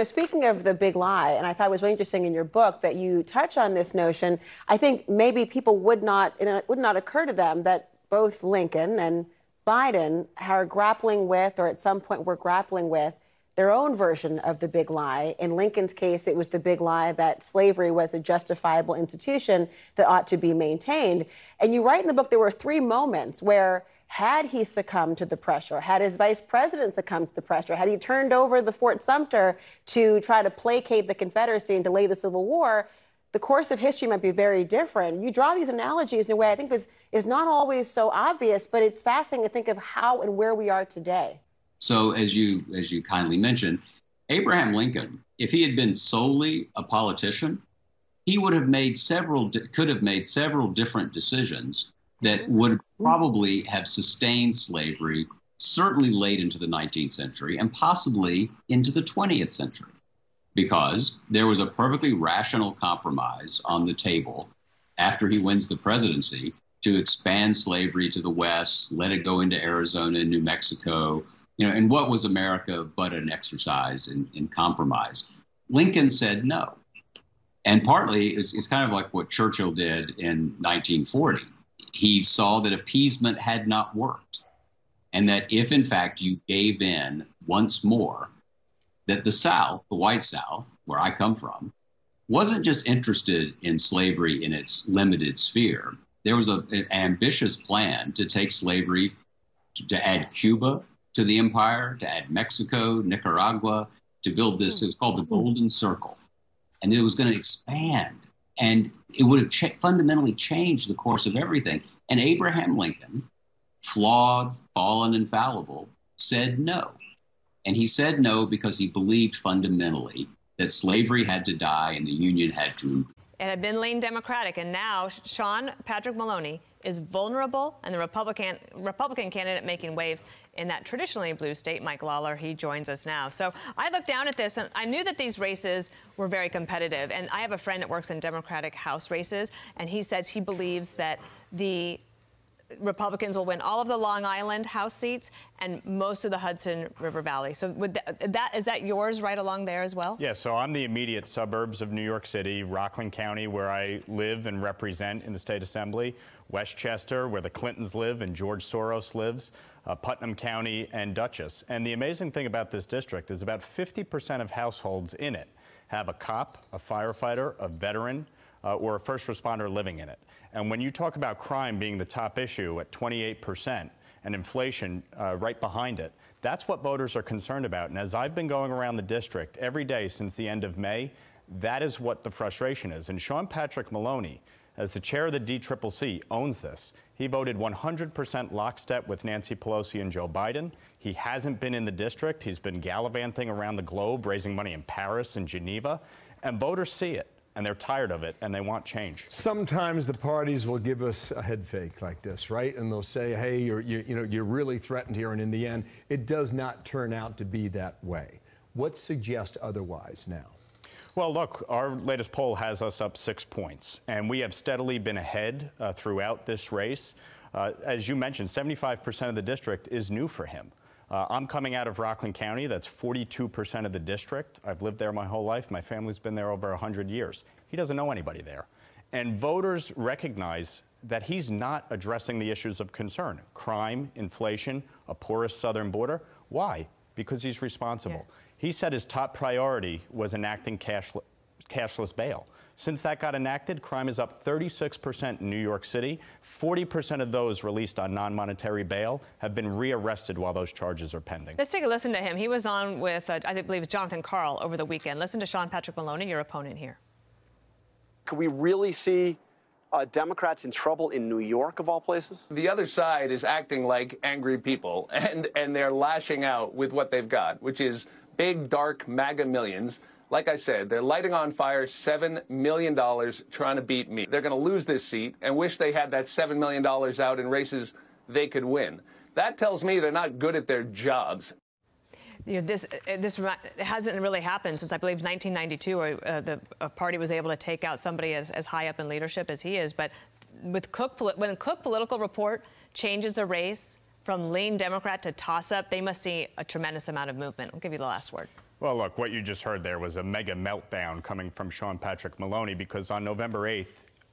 Know, speaking of the big lie, and I thought it was really interesting in your book that you touch on this notion. I think maybe people would not, it would not occur to them that both Lincoln and Biden are grappling with, or at some point were grappling with, their own version of the big lie. In Lincoln's case, it was the big lie that slavery was a justifiable institution that ought to be maintained. And you write in the book there were three moments where had he succumbed to the pressure, had his vice president succumbed to the pressure, had he turned over the Fort Sumter to try to placate the Confederacy and delay the Civil War, the course of history might be very different. You draw these analogies in a way I think is, is not always so obvious, but it's fascinating to think of how and where we are today. So, as you as you kindly mentioned, Abraham Lincoln, if he had been solely a politician, he would have made several could have made several different decisions that mm-hmm. would probably have sustained slavery certainly late into the 19th century and possibly into the 20th century because there was a perfectly rational compromise on the table after he wins the presidency to expand slavery to the west let it go into arizona and new mexico you know and what was america but an exercise in, in compromise. Lincoln said no. And partly it's, it's kind of like what churchill did in 1940 he saw that appeasement had not worked and that if in fact you gave in once more that the south the white south where i come from wasn't just interested in slavery in its limited sphere. There was a, an ambitious plan to take slavery to, to add cuba to the empire to add mexico nicaragua to build this hmm. it was called the golden circle. And it was going to expand and it would have fundamentally changed the course of everything. And Abraham Lincoln, flawed, fallen, and said no. And he said no because he believed fundamentally that slavery had to die and the Union had to. It had been lean Democratic, and now Sean Patrick Maloney is vulnerable, and the Republican Republican candidate making waves in that traditionally blue state, Mike Lawler, he joins us now. So I looked down at this, and I knew that these races were very competitive. And I have a friend that works in Democratic House races, and he says he believes that the Republicans will win all of the Long Island House seats and most of the Hudson River Valley. So would that, that is that yours right along there as well? Yeah, so I'm the immediate suburbs of New York City, Rockland County, where I live and represent in the state assembly, Westchester, where the Clintons live and George Soros lives, uh, Putnam County, and Dutchess. And the amazing thing about this district is about 50% of households in it have a cop, a firefighter, a veteran, uh, or a first responder living in it. And when you talk about crime being the top issue at 28% and inflation uh, right behind it, that's what voters are concerned about. And as I've been going around the district every day since the end of May, that is what the frustration is. And Sean Patrick Maloney, as the chair of the DCCC, owns this. He voted 100% lockstep with Nancy Pelosi and Joe Biden. He hasn't been in the district. He's been gallivanting around the globe, raising money in Paris and Geneva. And voters see it and they're tired of it and they want change. Sometimes the parties will give us a head fake like this, right? And they'll say, "Hey, you're you, you know you're really threatened here," and in the end, it does not turn out to be that way. What suggests otherwise now? Well, look, our latest poll has us up six points, and we have steadily been ahead uh, throughout this race. Uh, as you mentioned, 75% of the district is new for him. Uh, I'm coming out of Rockland County. That's 42% of the district. I've lived there my whole life. My family's been there over 100 years. He doesn't know anybody there. And voters recognize that he's not addressing the issues of concern crime, inflation, a porous southern border. Why? Because he's responsible. Yeah. He said his top priority was enacting cashless, cashless bail. Since that got enacted, crime is up 36% in New York City. 40% of those released on non monetary bail have been rearrested while those charges are pending. Let's take a listen to him. He was on with, uh, I believe, Jonathan Karl over the weekend. Listen to Sean Patrick Maloney, your opponent here. Could we really see uh, Democrats in trouble in New York, of all places? The other side is acting like angry people, and, and they're lashing out with what they've got, which is big, dark MAGA millions like I said, they're lighting on fire $7 million trying to beat me. They're going to lose this seat and wish they had that $7 million out in races they could win. That tells me they're not good at their jobs. You know, this uh, this hasn't really happened since I believe 1992, where uh, the party was able to take out somebody as, as high up in leadership as he is. But with Cook, when Cook Political Report changes a race from lean Democrat to toss-up, they must see a tremendous amount of movement. I'll give you the last word. Well, look, what you just heard there was a mega meltdown coming from Sean Patrick Maloney because on November 8th,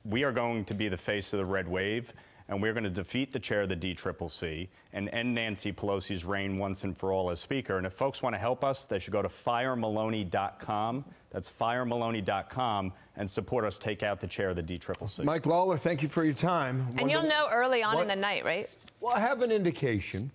we are going to be the face of the red wave and we're going to defeat the chair of the DCCC and end Nancy Pelosi's reign once and for all as Speaker. And if folks want to help us, they should go to firemaloney.com. That's firemaloney.com and support us take out the chair of the DCCC. Mike Lawler, thank you for your time. And you'll know early on what, in the night, right? Well, I have an indication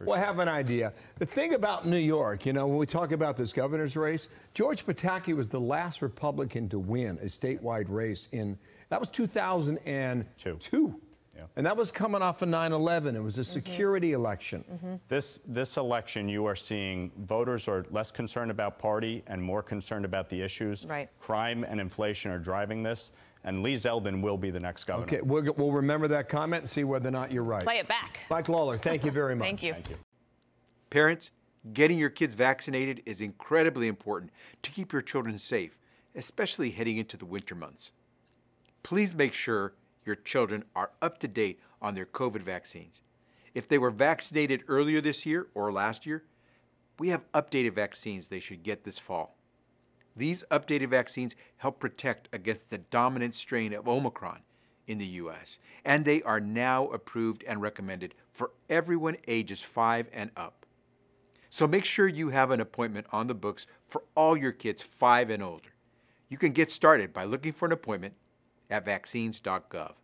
We'll have an idea. The thing about New York, you know, when we talk about this governor's race, George Pataki was the last Republican to win a statewide race in, that was 2002. Two. Yeah. And that was coming off of 9/11. It was a mm-hmm. security mm -hmm. election. Mm -hmm. This this election, you are seeing voters are less concerned about party and more concerned about the issues. Right. Crime and inflation are driving this and Lee Zeldin will be the next governor. Okay, we'll, we'll remember that comment and see whether or not you're right. Play it back. Mike Lawler, thank you very much. thank, you. thank you. Parents, getting your kids vaccinated is incredibly important to keep your children safe, especially heading into the winter months. Please make sure your children are up to date on their COVID vaccines. If they were vaccinated earlier this year or last year, we have updated vaccines they should get this fall. These updated vaccines help protect against the dominant strain of Omicron in the U.S., and they are now approved and recommended for everyone ages 5 and up. So make sure you have an appointment on the books for all your kids 5 and older. You can get started by looking for an appointment at vaccines.gov.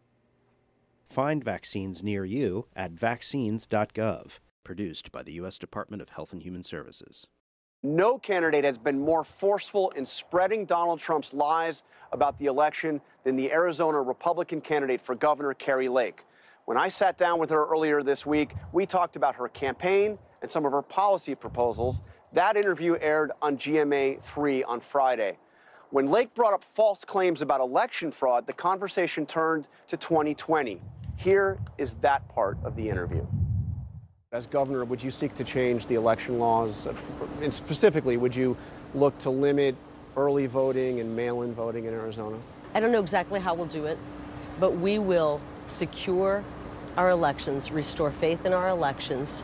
Find vaccines near you at vaccines.gov, produced by the U.S. Department of Health and Human Services. No candidate has been more forceful in spreading Donald Trump's lies about the election than the Arizona Republican candidate for governor, Kari Lake. When I sat down with her earlier this week, we talked about her campaign and some of her policy proposals. That interview aired on GMA 3 on Friday. When Lake brought up false claims about election fraud, the conversation turned to 2020. Here is that part of the interview. As governor, would you seek to change the election laws? And specifically, would you look to limit early voting and mail in voting in Arizona? I don't know exactly how we'll do it, but we will secure our elections, restore faith in our elections,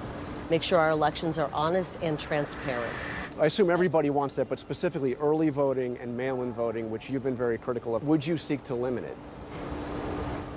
make sure our elections are honest and transparent. I assume everybody wants that, but specifically early voting and mail in voting, which you've been very critical of, would you seek to limit it?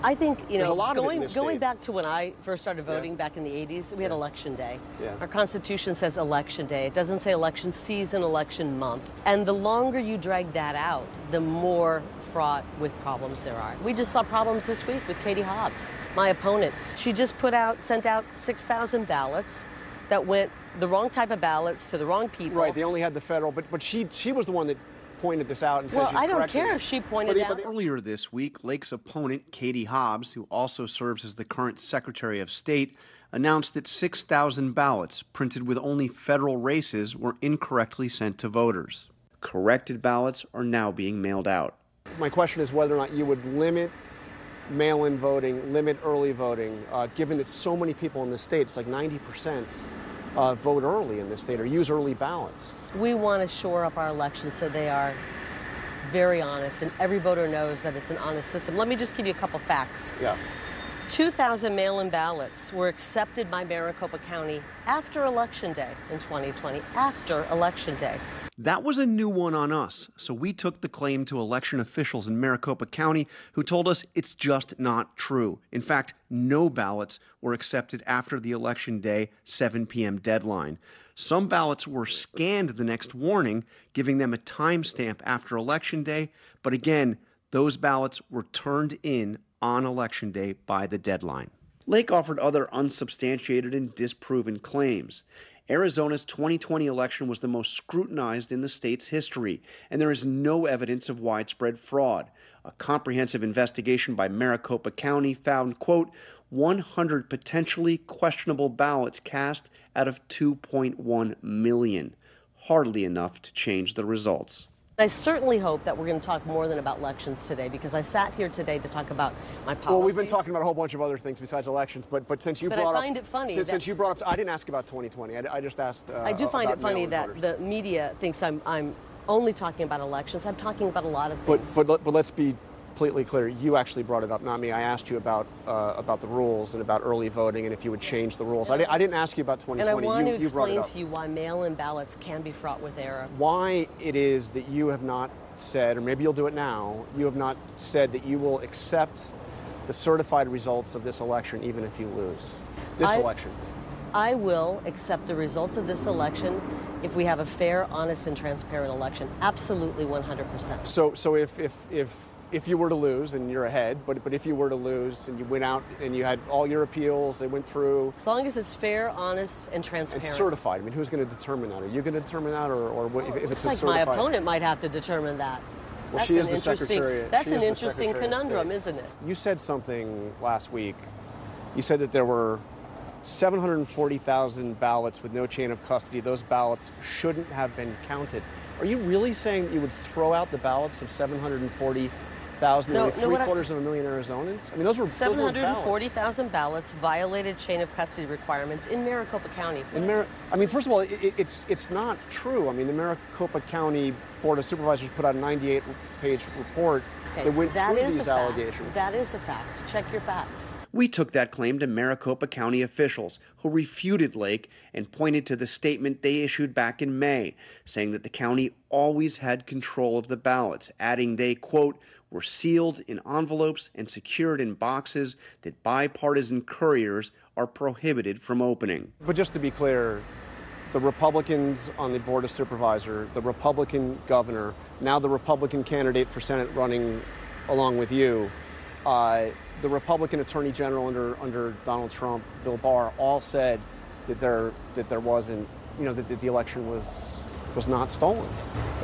I think, you know, going, going back to when I first started voting yeah. back in the 80s, we yeah. had election day. Yeah. Our Constitution says election day. It doesn't say election season, election month. And the longer you drag that out, the more fraught with problems there are. We just saw problems this week with Katie Hobbs, my opponent. She just put out, sent out 6,000 ballots that went the wrong type of ballots to the wrong people. Right, they only had the federal, but, but she, she was the one that pointed this out and said well, she's I don't care if she pointed but, out. But earlier this week, Lake's opponent, Katie Hobbs, who also serves as the current Secretary of State, announced that 6,000 ballots printed with only federal races were incorrectly sent to voters. Corrected ballots are now being mailed out. My question is whether or not you would limit mail in voting, limit early voting, uh, given that so many people in the state, it's like 90 percent uh, vote early in this state or use early ballots. We want to shore up our elections so they are very honest and every voter knows that it's an honest system. Let me just give you a couple facts. Yeah. 2,000 mail-in ballots were accepted by Maricopa County after Election Day in 2020, after Election Day. That was a new one on us, so we took the claim to election officials in Maricopa County who told us it's just not true. In fact, no ballots were accepted after the election day 7 p.m. deadline. Some ballots were scanned the next morning, giving them a timestamp after election day, but again, Those ballots were turned in on Election Day by the deadline. Lake offered other unsubstantiated and disproven claims. Arizona's 2020 election was the most scrutinized in the state's history, and there is no evidence of widespread fraud. A comprehensive investigation by Maricopa County found, quote, 100 potentially questionable ballots cast out of 2.1 million. Hardly enough to change the results. I certainly hope that we're going to talk more than about elections today because I sat here today to talk about my policies. Well, we've been talking about a whole bunch of other things besides elections, but but since you but brought I find up, it funny since, that, since you brought up, I didn't ask about 2020. I, I just asked. Uh, I do find it funny that voters. the media thinks I'm I'm only talking about elections. I'm talking about a lot of things. But but but let's be completely clear. You actually brought it up, not me. I asked you about uh, about the rules and about early voting and if you would change the rules. I, di- I didn't ask you about 2020. and I want you, to explain to you why mail-in ballots can be fraught with error. Why it is that you have not said, or maybe you'll do it now. You have not said that you will accept the certified results of this election, even if you lose this I- election. I will accept the results of this election if we have a fair, honest, and transparent election. Absolutely 100%. So, so if, if, if, if you were to lose and you're ahead, but, but if you were to lose and you went out and you had all your appeals, they went through As long as it's fair, honest, and transparent. It's certified, I mean, who's going to determine that? Are you going to determine that, or, or what, if, if it's like my certified? opponent might have to determine that. Well, that's she is the secretary. That's an interesting conundrum, isn't it? You said something last week. You said that there were 740,000 ballots with no chain of custody. Those ballots shouldn't have been counted. Are you really saying that you would throw out the ballots of 740,000, No, nearly no, three I- quarters of a million Arizonans? I mean, those were those were ballots. 740,000 ballots violated chain of custody requirements in Maricopa County. In Mar- I mean, first of all, it, it- it's it's not true. I mean, the Maricopa County Board of Supervisors put out a 98-page report Okay, that went that through is these allegations. That is a fact. Check your facts. We took that claim to Maricopa County officials, who refuted Lake and pointed to the statement they issued back in May, saying that the county always had control of the ballots, adding they, quote, were sealed in envelopes and secured in boxes that bipartisan couriers are prohibited from opening. But just to be clear, the Republicans on the Board of Supervisor, the Republican governor, now the Republican candidate for Senate running along with you, uh, the Republican Attorney General under under Donald Trump, Bill Barr, all said that there that there wasn't, you know, that, that the election was was not stolen.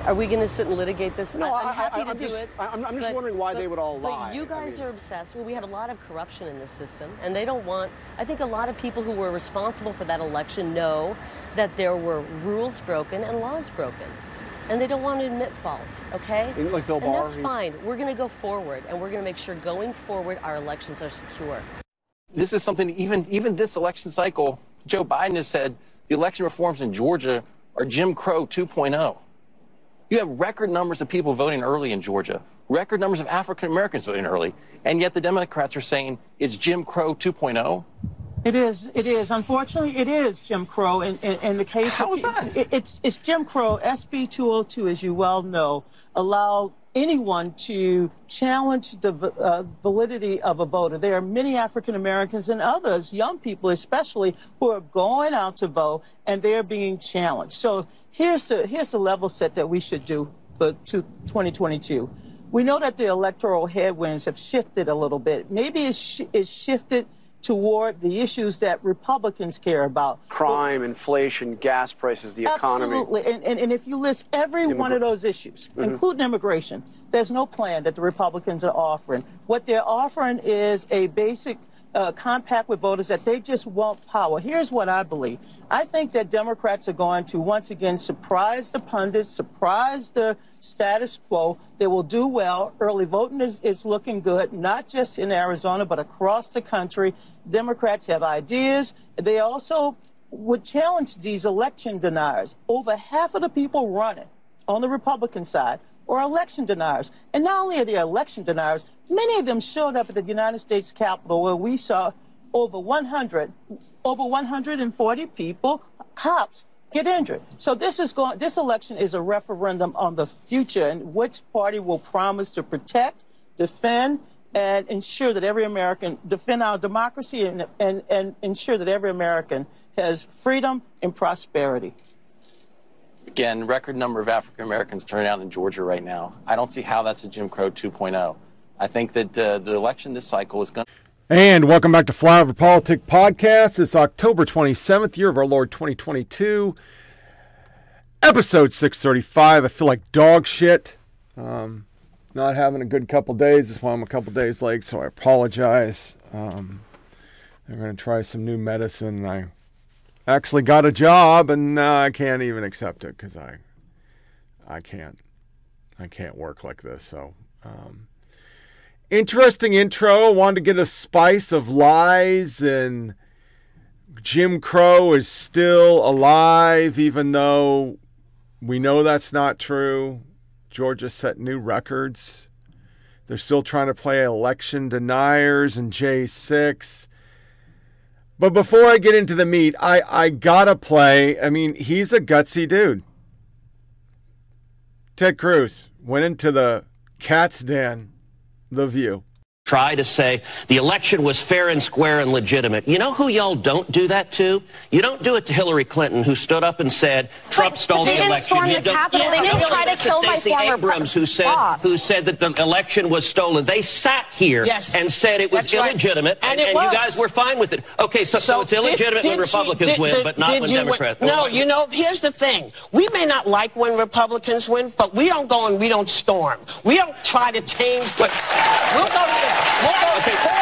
Are we going to sit and litigate this? No, I, am happy I- to I'm do just- it. I- I'm- I'm just but- wondering why but- they would all but lie. you I guys mean- are obsessed. Well, we have a lot of corruption in this system, and they don't want. I think a lot of people who were responsible for that election know that there were rules broken and laws broken. And they don't want to admit fault, okay? And like Bill Barr. and that's he- fine. We're going to go forward, and we're going to make sure going forward our elections are secure. This is something even even this election cycle, Joe Biden has said the election reforms in Georgia are Jim Crow 2.0. You have record numbers of people voting early in Georgia, record numbers of African Americans voting early, and yet the Democrats are saying it's Jim Crow oh? 2.0. It is. It is. Unfortunately, it is Jim Crow. In, in, in the case How of is that? It, it's it's Jim Crow. SB 202, as you well know, allow anyone to challenge the uh, validity of a voter. There are many African Americans and others, young people especially, who are going out to vote and they're being challenged. So here's the here's the level set that we should do for to 2022. We know that the electoral headwinds have shifted a little bit. Maybe it's, sh- it's shifted toward the issues that Republicans care about. Crime, inflation, gas prices, the economy. Absolutely. And, and, and if you list every one of those issues, Mhm. including immigration, there's no plan that the Republicans are offering. What they're offering is a basic uh, compact with voters that they just want power. Here's what I believe. I think that Democrats are going to once again surprise the pundits, surprise the status quo. They will do well. Early voting is, is looking good, not just in Arizona, but across the country. Democrats have ideas. They also would challenge these election deniers. Over half of the people running on the Republican side are election deniers. And not only are they election deniers, many of them showed up at the United States Capitol where we saw over 100, over 140 people, cops, get injured. So this is going, this election is a referendum on the future and which party will promise to protect, defend, and ensure that every American defend our democracy and, and, and ensure that every American has freedom and prosperity. Again, record number of African Americans turning out in Georgia right now. I don't see how that's a Jim Crow 2.0. I think that uh, the election this cycle is going. And welcome back to Flyover Politic Podcast. It's October 27th, year of our Lord 2022, episode 635. I feel like dog shit. Um, not having a good couple days. That's why I'm a couple days late, so I apologize. Um, I'm going to try some new medicine. I actually got a job, and uh, I can't even accept it because I, I can't, I can't work like this. So, um, interesting intro. I wanted to get a spice of lies, and Jim Crow is still alive, even though we know that's not true. Georgia set new records. They're still trying to play election deniers and J6. But before I get into the meat, I, I gotta play. I mean, he's a gutsy dude. Ted Cruz went into the cat's den, The View try to say the election was fair and square and legitimate. You know who y'all don't do that to? You don't do it to Hillary Clinton, who stood up and said Trump but stole the election. Storm you the Capitol. They didn't try to kill my Stacey former Abrams, who said boss. who said that the election was stolen. They sat here Yes. and said it was That's right. illegitimate, And and, it and you guys were fine with it. Okay, so, so, it's illegitimate did when she- Republicans did- win, but not when Democrats. No, you know, here's the thing. We may not like when Republicans win, but we don't go and we don't storm. We don't try to change. The, we'll go to we'll go to court.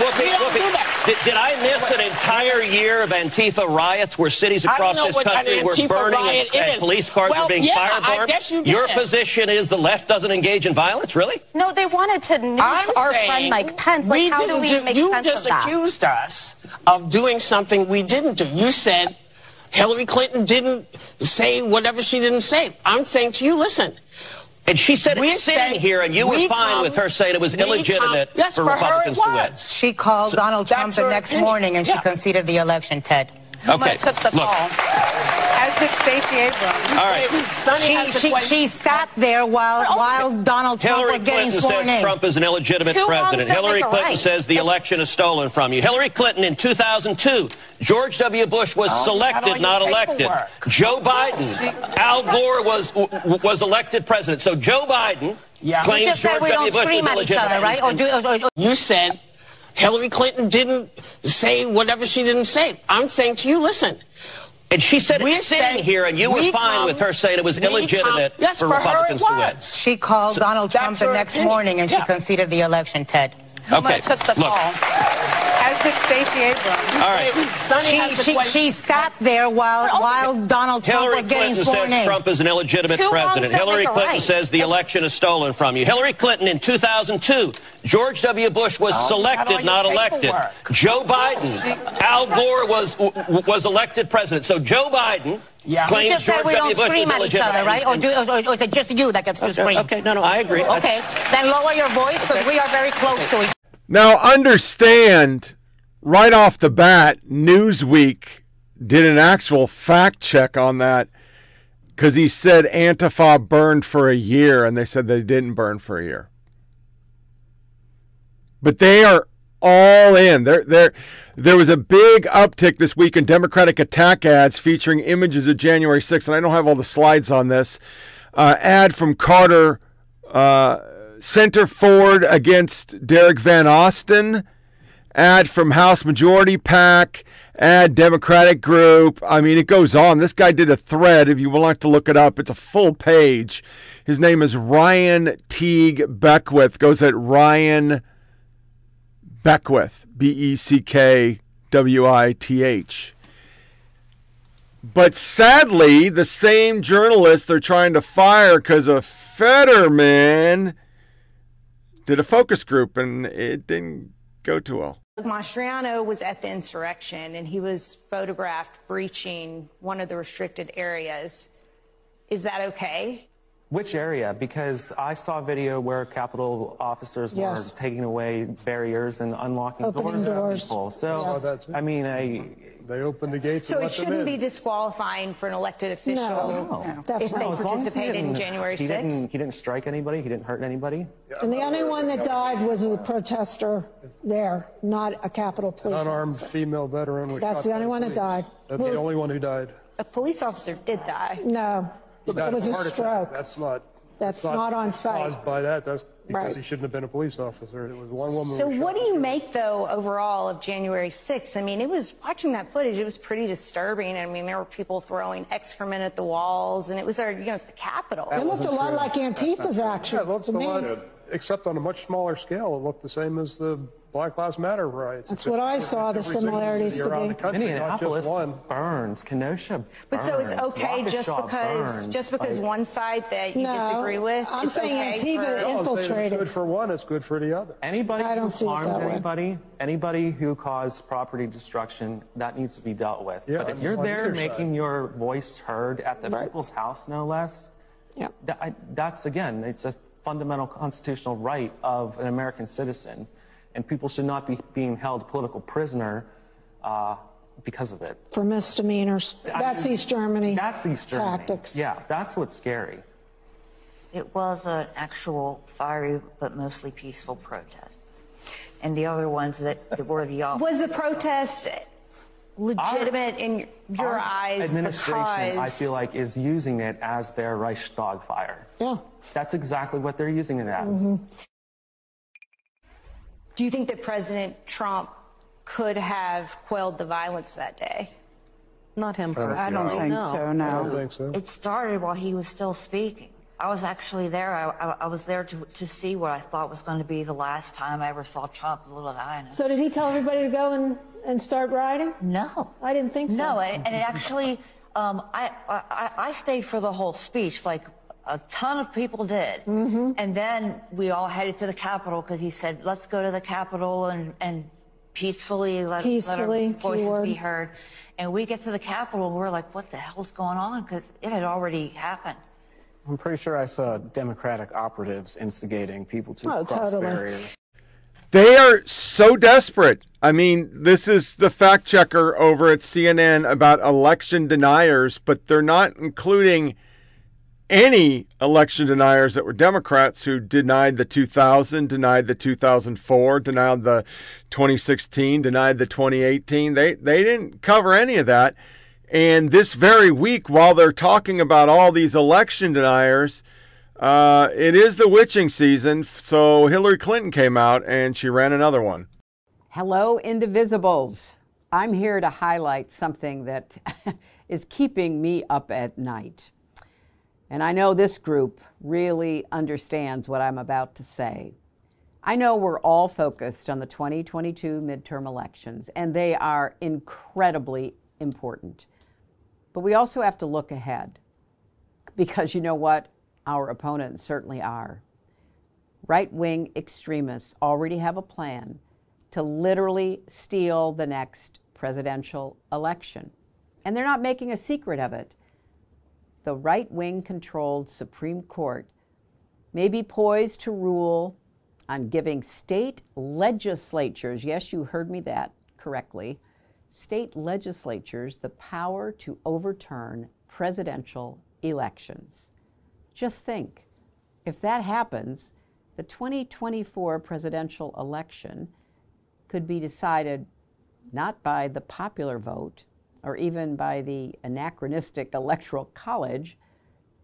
Look, we don't look, do that. Did, did I miss an entire year of Antifa riots where cities across this country were burning and, and police cars Well, were being yeah, I firebombed? guess you Your position is the left doesn't engage in violence? Really? No, they wanted to nuke I'm our friend Mike Pence. Like, we how do didn't we do- make you sense just of that? accused us of doing something we didn't do. You said Hillary Clinton didn't say whatever she didn't say. I'm saying to you, listen. And she said we it's sitting here, and you were fine come- with her saying it was we illegitimate come- yes, for for her Republicans it to win. was. She called So- Donald Trump the next opinion. morning and Yeah. she conceded the election, Ted. Okay, took the look, As did Stacey Abrams. All right. Sonny She, has a she, question. she sat there while, oh, while Donald Trump Hillary was getting Clinton sworn says in. Trump is an illegitimate Two president. Hillary Clinton right. says the election is stolen from you. Hillary Clinton in 2002, George W. Bush was Oh, you got all selected, not elected. Joe Biden, Al Gore was was elected president. So Joe Biden Yeah. claims You just said George we W. don't Bush scream was at each illegitimate. other, right? Or do, or, or, You said Hillary Clinton didn't say whatever she didn't say. I'm saying to you, listen. And she said We it's sitting say here, and you were fine come- with her saying it was illegitimate come- yes, for for her Republicans it to win. was. she called Donald Trump the next opinion. morning and she conceded the election, Ted. Okay, took the look. call. As did Stacey Abrams. All right. Sonny has She, a she, she sat there while, while Donald Trump Hillary was getting Clinton sworn says in. Trump is an illegitimate Two president. Hillary Clinton right. says the election is stolen from you. Hillary Clinton in 2002, George W. Bush was Oh, you got all selected, your not elected. paperwork. Joe Biden, Al Gore was was elected president. So Joe Biden Yeah. You claims just said we W. don't Bush scream at each other, right? Or, do, or, or is it just you that gets to scream? okay, no, no, I agree. Okay, then lower your voice because we are very close to each other. Now, understand right off the bat, Newsweek did an actual fact check on that because he said Antifa burned for a year, and they said they didn't burn for a year. But they are all in. There, there, there was a big uptick this week in Democratic attack ads featuring images of January 6th, and I don't have all the slides on this. Uh, ad from Carter uh, Center Ford against Derek Van Osten. Ad from House Majority PAC. Ad Democratic Group. I mean, it goes on. This guy did a thread. If you would like to look it up, it's a full page. His name is Ryan Teague Beckwith. Goes at Ryan Beckwith. B E C K W I T H. But sadly, the same journalist they're trying to fire because of Fetterman did a focus group and it didn't go too well. Mastriano was at the insurrection and he was photographed breaching one of the restricted areas. Is that okay? Which area? Because I saw a video where Capitol officers Yes. were taking away barriers and unlocking Opening doors for doors. people. So, oh, I mean, I. They opened the gates So and it let shouldn't in. be disqualifying for an elected official No, if they No, as long as he participated in didn't- January he 6th? Didn't, he didn't strike anybody. He didn't hurt anybody. And the only one that died was a protester there, not a Capitol An police. unarmed officer. female veteran That's the only one that died. That's the only one who died. A police officer did die. No, It was a stroke. That's not. That's not on site. Caused by that. That's because he shouldn't have been a police officer. It was one woman. So was what do shot. you make though overall of January 6th? I mean, it was watching that footage. It was pretty disturbing. I mean, there were people throwing excrement at the walls, and it was our, you know, it's the Capitol. It looked a lot like Antifa's Yeah, actions it looked to a me. lot, except on a much smaller scale. It looked the same as the Black Lives Matter riots. That's what I saw the similarities to be. the country, Minneapolis one. burns. Kenosha burns. But so it's okay just because burns. just because Like- one side that you No, disagree with. I'm it's saying okay Antifa for- No, I'm saying infiltrated. It's good for one. It's good for the other. Anybody I don't who see it harms way. anybody, anybody who caused property destruction, that needs to be dealt with. Yeah, but if on- you're on there either making side. your voice heard at the Right. people's house, no less, Yeah. that, I, that's again, it's a fundamental constitutional right of an American citizen, and people should not be being held political prisoner uh, because of it. For misdemeanors. That's East Germany. That's East Germany. Tactics. Yeah, that's what's scary. It was an actual fiery but mostly peaceful protest. And the other ones that, that were the opposite. Was the protest legitimate in your Our eyes administration, because I feel like, is using it as their Reichstag fire. Yeah. That's exactly what they're using it as. Mm-hmm. Do you think that President Trump could have quelled the violence that day? Not him Personally. I don't think no. so, no. I don't think so. It started while he was still speaking. I was actually there. I, I, I was there to, to see what I thought was going to be the last time I ever saw Trump with Little Diana. So did he tell everybody to go and, and start riding? No. I didn't think so. No, and, and it actually, um, I, I, I stayed for the whole speech, like a ton of people did. Mm-hmm. And then we all headed to the Capitol because he said, let's go to the Capitol and, and peacefully let, Peacefully, let our voices keyword. be heard. And we get to the Capitol and we're like, what the hell's going on? Because it had already happened. I'm pretty sure I saw Democratic operatives instigating people to Oh, cross totally. barriers. They are so desperate. I mean, this is the fact checker over at CNN about election deniers, but they're not including any election deniers that were Democrats who denied the 2000, denied the 2004, denied the 2016, denied the 2018. They they didn't cover any of that. And this very week, while they're talking about all these election deniers, uh, it is the witching season. So Hillary Clinton came out and she ran another one. Hello, Indivisibles. I'm here to highlight something that is keeping me up at night. And I know this group really understands what I'm about to say. I know we're all focused on the 2022 midterm elections, and they are incredibly important. But we also have to look ahead because you know what? Our opponents certainly are. Right wing extremists already have a plan to literally steal the next presidential election. And they're not making a secret of it. The right wing controlled Supreme Court may be poised to rule on giving state legislatures, yes, you heard me that correctly, state legislatures the power to overturn presidential elections. Just think if that happens, the 2024 presidential election could be decided not by the popular vote or even by the anachronistic electoral college,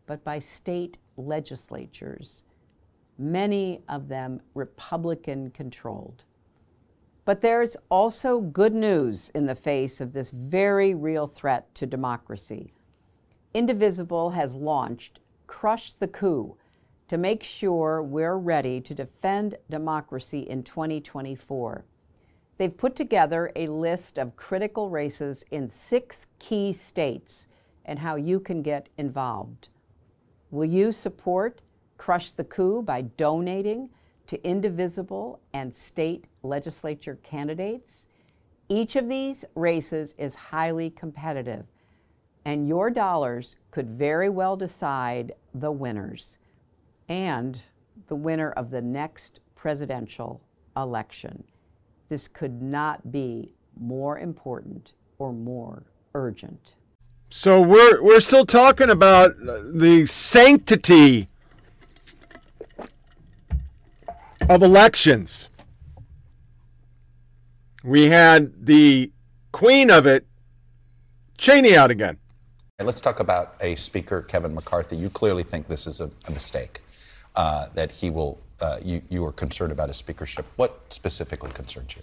but by state legislatures, many of them Republican controlled. But there's also good news in the face of this very real threat to democracy. Indivisible has launched Crush the Coup to make sure we're ready to defend democracy in 2024. They've put together a list of critical races in six key states and how you can get involved. Will you support Crush the Coup by donating to indivisible and state legislature candidates? Each of these races is highly competitive, and your dollars could very well decide the winners and the winner of the next presidential election. This could not be more important or more urgent. So we're we're still talking about the sanctity of elections. We had the queen of it, Cheney, out again. Let's talk about a speaker, Kevin McCarthy. You clearly think this is a, a mistake, uh, that he will, uh, you, you are concerned about his speakership. What specifically concerns you?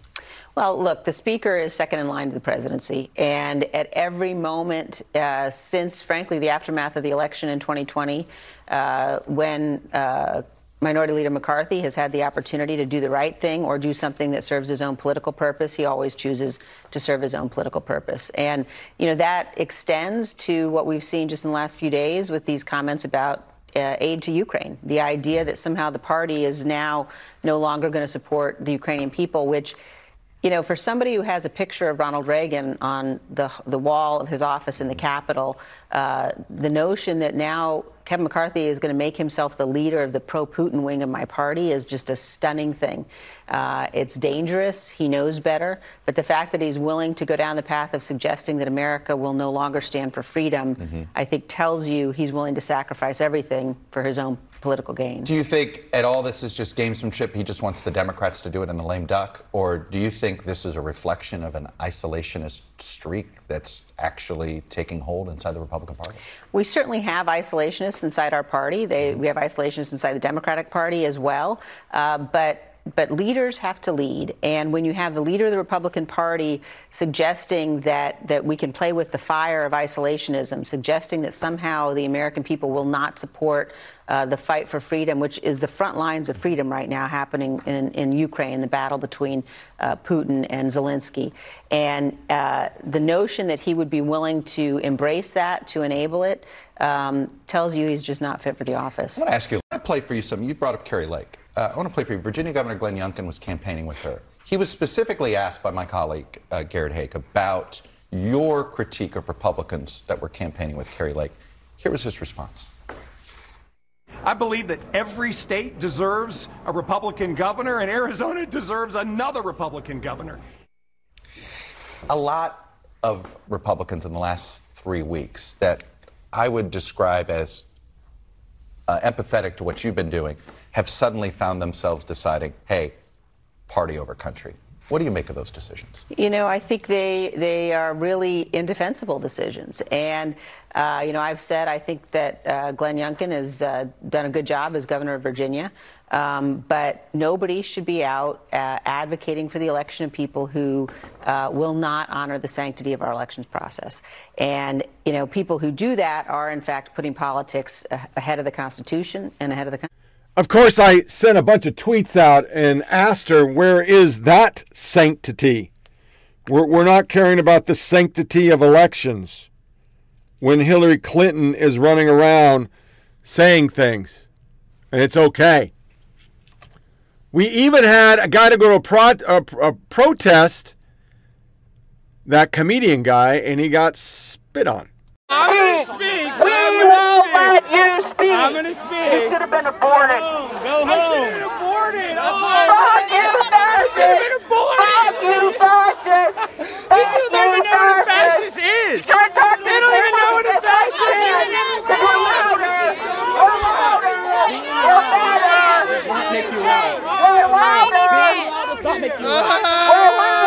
Well, look, the speaker is second in line to the presidency. And at every moment uh, since, frankly, the aftermath of the election in 2020, uh, when uh, Minority Leader McCarthy has had the opportunity to do the right thing or do something that serves his own political purpose, he always chooses to serve his own political purpose. And, you know, that extends to what we've seen just in the last few days with these comments about uh, aid to Ukraine. The idea that somehow the party is now no longer going to support the Ukrainian people, which you know, for somebody who has a picture of Ronald Reagan on the, the wall of his office in the Capitol, uh, the notion that now Kevin McCarthy is going to make himself the leader of the pro Putin wing of my party is just a stunning thing. Uh, it's dangerous. He knows better. But the fact that he's willing to go down the path of suggesting that America will no longer stand for freedom, mm-hmm. I think tells you he's willing to sacrifice everything for his own political gain. Do you think at all this is just gamesmanship? He just wants the Democrats to do it in the lame duck? Or do you think this is a reflection of an isolationist streak that's actually taking hold inside the Republican Party? We certainly have isolationists inside our party. They, mm-hmm. We have isolationists inside the Democratic Party as well. Uh, but but leaders have to lead. And when you have the leader of the Republican Party suggesting that, that we can play with the fire of isolationism, suggesting that somehow the American people will not support uh, the fight for freedom, which is the front lines of freedom right now happening in, in Ukraine, the battle between uh, Putin and Zelensky. And uh, the notion that he would be willing to embrace that, to enable it, um, tells you he's just not fit for the office. I want to ask you, I play for you some. You brought up Kari Lake. Uh, I want to play for you. Virginia Governor Glenn Youngkin was campaigning with her. He was specifically asked by my colleague, uh, Garrett Haake, about your critique of Republicans that were campaigning with Kari Lake. Here was his response. I believe that every state deserves a Republican governor, and Arizona deserves another Republican governor. A lot of Republicans in the last three weeks that I would describe as uh, empathetic to what you've been doing have suddenly found themselves deciding, hey, party over country. What do you make of those decisions? You know, I think they they are really indefensible decisions. And uh, you know, I've said I think that uh, Glenn Youngkin has uh, done a good job as governor of Virginia. Um, but nobody should be out uh, advocating for the election of people who uh, will not honor the sanctity of our elections process. And you know, people who do that are in fact putting politics ahead of the Constitution and ahead of the. Of course, I sent a bunch of tweets out and asked her, where is that sanctity? We're, we're not caring about the sanctity of elections when Hillary Clinton is running around saying things, and it's okay. We even had a guy to go to a, pro- a, a protest, that comedian guy, and he got spit on. I'm gonna speak. We won't let you speak. I'm gonna speak. You should have been aborted. Go home. Go home. I should have been aborted. That's oh. why. Fuck you, fascist. Fuck you, fascist. These people don't even know what a fascist is. They don't even know what a fascist is. We're louder. We're louder. We're better. Make you loud. We're louder. Stop making you loud. We're louder.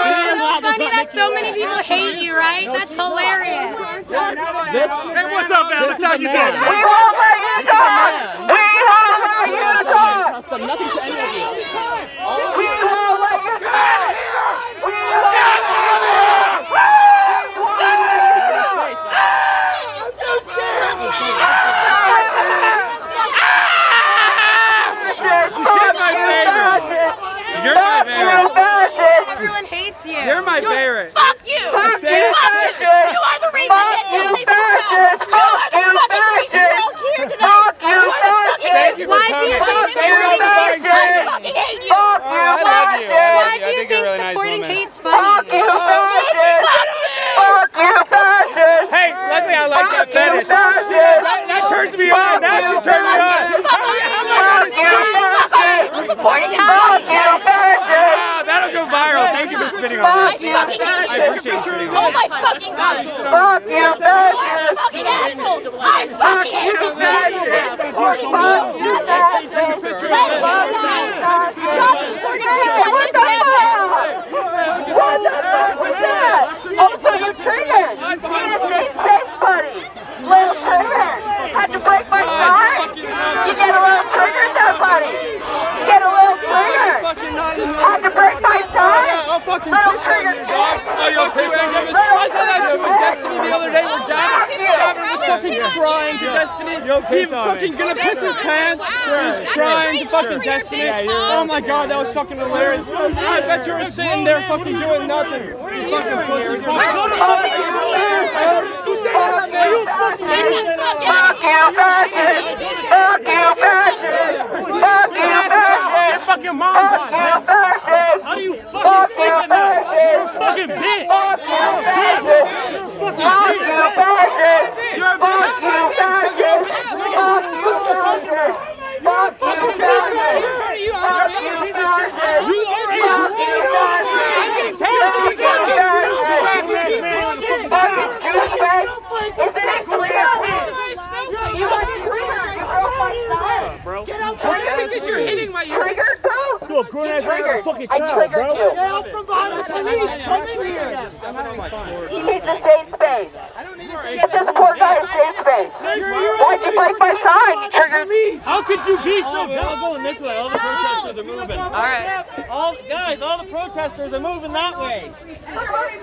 Funny that so many people hate you, right? That's hilarious. Hey, what's up, Alex? How you doing? We won't let you talk. We won't let you talk. That's nothing to any of you. We won't let you talk. We won't let you talk. I'm so scared. You should my favorite. You're my favorite. Everyone hates you. You're my favorite. Fuck you. Fuck you, fascist. You are the reason Fuck you, fascist. Fuck you, fascist. Fuck you, fascist. Thank you for coming. Fuck you for fascist. coming. fucking hate you. Fuck you, I love you. fascist. Why do I you think you're think a really nice supporting woman. hate's funny? Fuck you, fascist. Fuck you, fascist. Hey, luckily I like that fetish. That, that turns me on. That should turn me on. Fuck you, fascist. Supporting Fuck hate. you, fascist sitting on this. I appreciate you sitting on Oh my fucking god. Fuck you, fascist. fucking asshole. I'm fucking fuck. Fuck you, fascist. Fuck you, fascist. What the fuck? What the fuck was that? Oh, so you triggered? You're a safe space buddy. Little traitor. Had to break my side. You get a little trigger there, buddy. You get a little trigger. Had to break my I saw that shit with Destiny the other day where Gavin, Gavin was fucking crying to Destiny. He was fucking gonna piss his pants. He was crying to fucking Destiny. Oh my god, that was fucking hilarious. I bet you were sitting there fucking doing nothing. You fucking pussy. Fuck you, fascist! Fuck you, fascist! Fuck you, fascist! Fuck your mom, fascist! How do you fucking think Fuck you, fascist! Fucking bitch! Fuck you, fascist! Fuck You're fascist! Fuck You're fascist! Fuck you, fascist! Fuck you, fascist! You Fuck you, fascist! You are a Fuck you, fascist! Fuck you, fascist! Fucking douchebag! Isn't it clear? You got triggered, you broke my side! Bro. Get out, triggered! Because you're hitting my- Triggered, bro? You're a grown-ass man, Triggered. fucking I child, triggered bro. you. Get out from behind the police. Come in here. He needs a safe space. Get this poor guy a safe space. Why'd you break my side? You triggered me. How could you be so oh, dumb? I'm going this way. All the protesters are moving. All right. All guys, all the protesters are moving that way.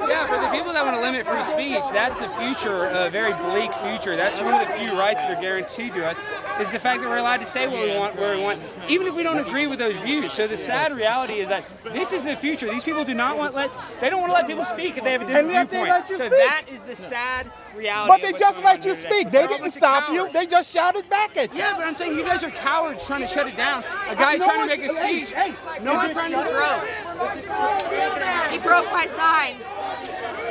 Yeah, for the people that want to limit free speech, that's the future, a very bleak future. That's one of the few rights that are guaranteed to us, is the fact that we're allowed to say what we want, where we want, even if we don't agree with those views. So the sad reality is that this is the future. These people do not want let, they don't want to let people speak if they have a different And viewpoint. so speak. that is the sad reality. But they just let you speak. They didn't stop you. They just shouted back at you. Yeah, but I'm saying you guys are cowards trying to shut it down. A guy No trying to make a speech. hey, no one's trying to He broke my sign.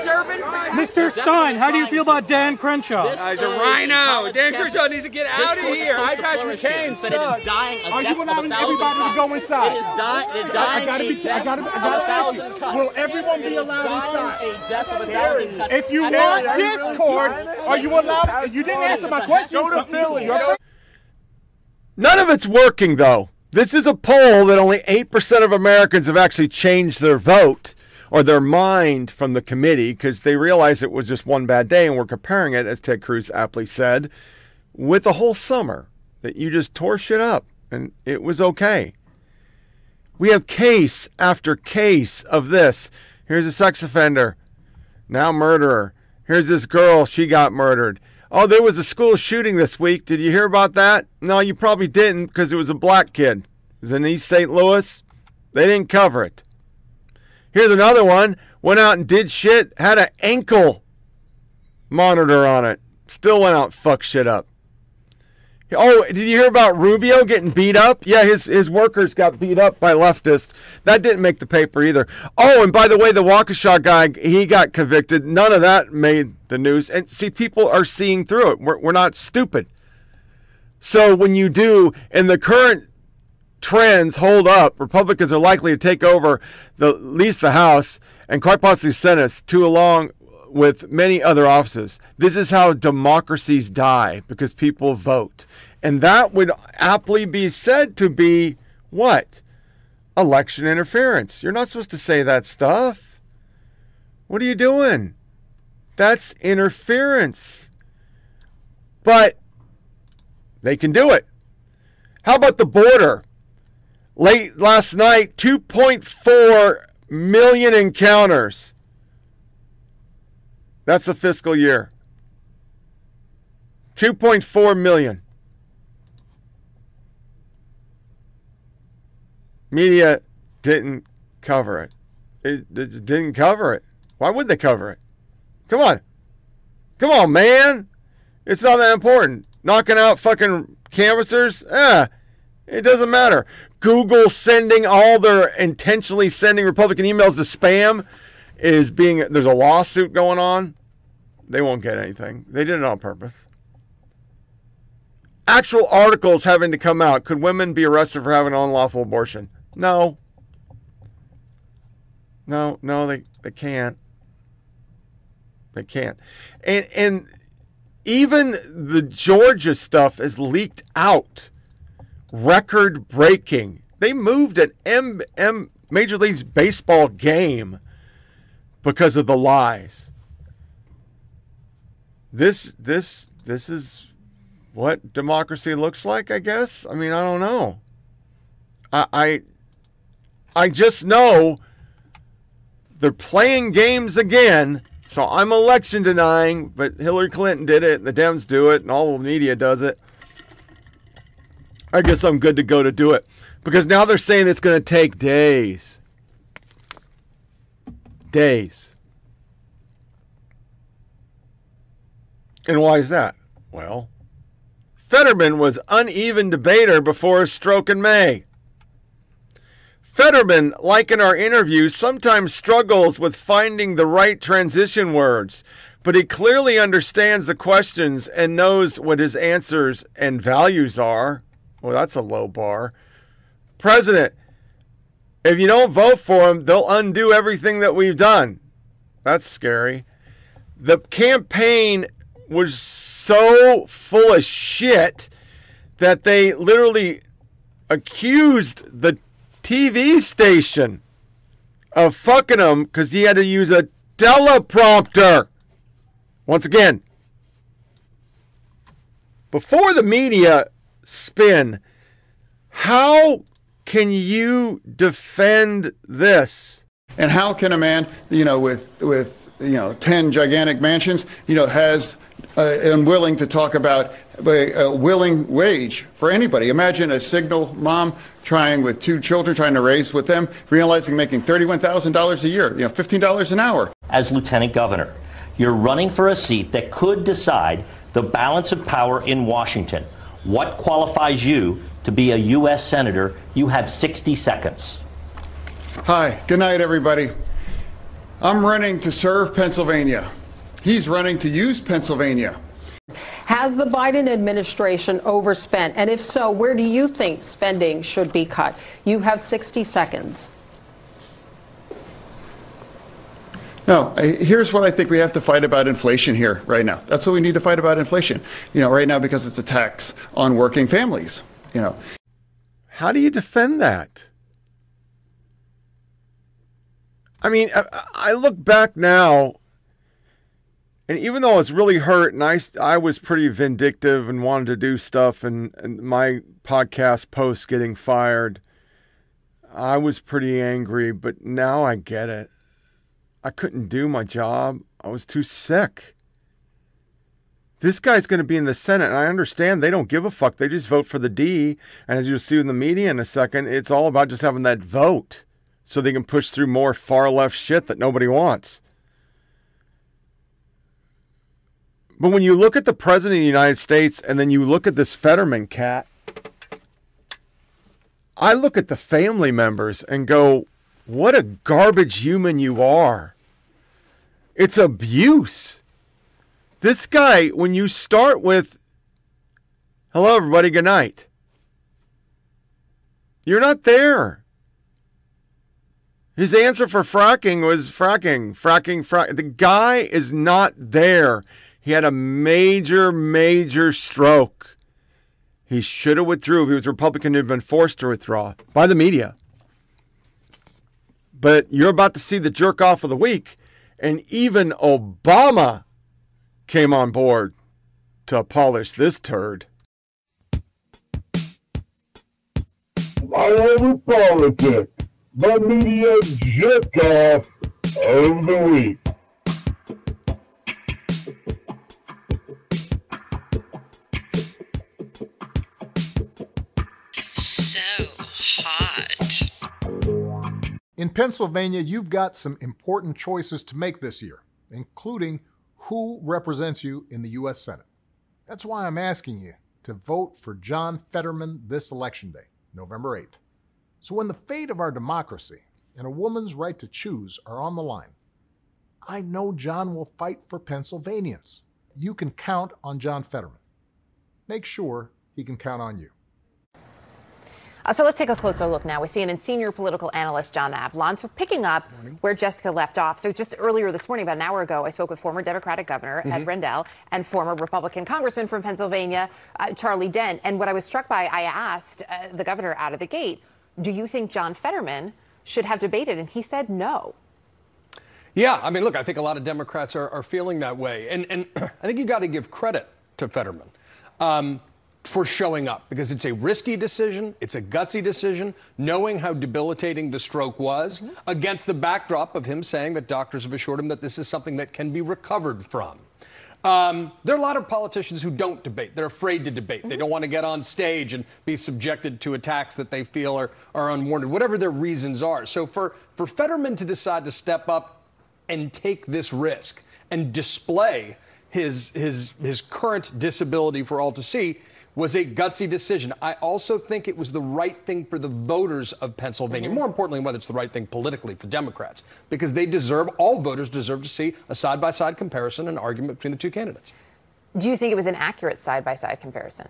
Servant Mr. Stein, how do you feel about Dan Crenshaw? Uh, he's a rhino. Dan Crenshaw needs to get out of here. I Patrick McCain But it is dying. Are you allowing everybody to go inside? It is dying. It dying. I gotta be. I gotta. I gotta ask you. Will everyone be allowed inside? A death of a thousand cuts. If you want discord, are you allowed? You didn't answer my question. Go to Philly. None of it's working, though. This is a poll that only 8% of Americans have actually changed their vote or their mind from the committee because they realize it was just one bad day. And we're comparing it, as Ted Cruz aptly said, with the whole summer that you just tore shit up and it was okay. We have case after case of this. Here's a sex offender, now murderer. Here's this girl, she got murdered. Oh, there was a school shooting this week. Did you hear about that? No, you probably didn't because it was a black kid. It was in East St. Louis. They didn't cover it. Here's another one. Went out and did shit, had an ankle monitor on it. Still went out and fucked shit up. Oh, did you hear about Rubio getting beat up? Yeah, his his workers got beat up by leftists. That didn't make the paper either. Oh, and by the way, the Waukesha guy, he got convicted. None of that made the news. And see, people are seeing through it. We're, we're not stupid. So when you do, in the current trends hold up, Republicans are likely to take over the at least the House and quite possibly Senate, too, along with many other offices. This is how democracies die because people vote. And that would aptly be said to be what? Election interference. You're not supposed to say that stuff. What are you doing? That's interference. But they can do it. How about the border? Late last night, 2.4 million encounters. That's the fiscal year. 2.4 million. Media didn't cover it. It, it didn't cover it. Why would they cover it? Come on. Come on, man. It's not that important. Knocking out fucking canvassers? Eh, it doesn't matter. Google sending all their intentionally sending Republican emails to spam is being there's a lawsuit going on. They won't get anything. They did it on purpose. Actual articles having to come out. Could women be arrested for having an unlawful abortion? No. No, no, they, they can't. They can't. And and even the Georgia stuff is leaked out. Record breaking. They moved an M, M Major League Baseball game because of the lies. This this this is what democracy looks like, I guess. I mean, I don't know. I I, I just know They're playing games again. So I'm election denying, but Hillary Clinton did it, the Dems do it, and all the media does it. I guess I'm good to go to do it. Because now they're saying it's going to take days. Days. And why is that? Well, Fetterman was uneven debater before his stroke in May. Fetterman, like in our interview, sometimes struggles with finding the right transition words, but he clearly understands the questions and knows what his answers and values are. Well, that's a low bar. President, if you don't vote for him, they'll undo everything that we've done. That's scary. The campaign was so full of shit that they literally accused the TV station of fucking him because he had to use a teleprompter. Once again, before the media spin, how can you defend this? And how can a man, you know, with with you know ten gigantic mansions, you know, has uh, willing to talk about a, willing wage for anybody. Imagine a signal mom trying with two children, trying to raise with them, realizing making $31,000 a year, you know, $15 an hour. As lieutenant governor, you're running for a seat that could decide the balance of power in Washington. What qualifies you to be a U.S. Senator? You have 60 seconds. Hi, good night, everybody. I'm running to serve Pennsylvania. He's running to use Pennsylvania. Has the Biden administration overspent? And if so, where do you think spending should be cut? You have 60 seconds. No, here's what I think we have to fight about inflation here right now. That's what we need to fight about inflation. You know, right now because it's a tax on working families, you know. How do you defend that? I mean, I look back now and even though it's really hurt and I, I was pretty vindictive and wanted to do stuff and, and my podcast post getting fired, I was pretty angry, but now I get it. I couldn't do my job. I was too sick. This guy's going to be in the Senate, and I understand they don't give a fuck. They just vote for the D. And as you'll see in the media in a second, it's all about just having that vote so they can push through more far left shit that nobody wants. But when you look at the president of the United States and then you look at this Fetterman cat, I look at the family members and go, what a garbage human you are. It's abuse. This guy, when you start with, hello, everybody, good night, you're not there. His answer for fracking was fracking, fracking, fracking. The guy is not there. He had a major, major stroke. He should have withdrew. If he was Republican, he'd have been forced to withdraw by the media. But you're about to see the jerk off of the week. And even Obama came on board to polish this turd. My politics, the media jerk off of the week. In Pennsylvania, you've got some important choices to make this year, including who represents you in the U.S. Senate. That's why I'm asking you to vote for John Fetterman this election day, November 8th. So when the fate of our democracy and a woman's right to choose are on the line, I know John will fight for Pennsylvanians. You can count on John Fetterman. Make sure he can count on you. Uh, so let's take a closer look now. We see in senior political analyst John Avlon. So picking up where Jessica left off. So just earlier this morning, about an hour ago, I spoke with former Democratic Governor mm-hmm. Ed Rendell and former Republican Congressman from Pennsylvania, uh, Charlie Dent. And what I was struck by, I asked uh, the governor out of the gate, do you think John Fetterman should have debated? And he said no. Yeah, I mean, look, I think a lot of Democrats are, are feeling that way. And, and I think you got to give credit to Fetterman. Um, for showing up because it's a risky decision, it's a gutsy decision, knowing how debilitating the stroke was, mm-hmm. against the backdrop of him saying that doctors have assured him that this is something that can be recovered from. Um, there are a lot of politicians who don't debate. They're afraid to debate. Mm-hmm. They don't want to get on stage and be subjected to attacks that they feel are, are unwarranted, whatever their reasons are. So for, for Fetterman to decide to step up and take this risk and display his, his, his current disability for all to see was a gutsy decision. I also think it was the right thing for the voters of Pennsylvania. Mm-hmm. More importantly, whether it's the right thing politically for Democrats, because they deserve, all voters deserve to see a side by side comparison and argument between the two candidates. Do you think it was an accurate side by side comparison?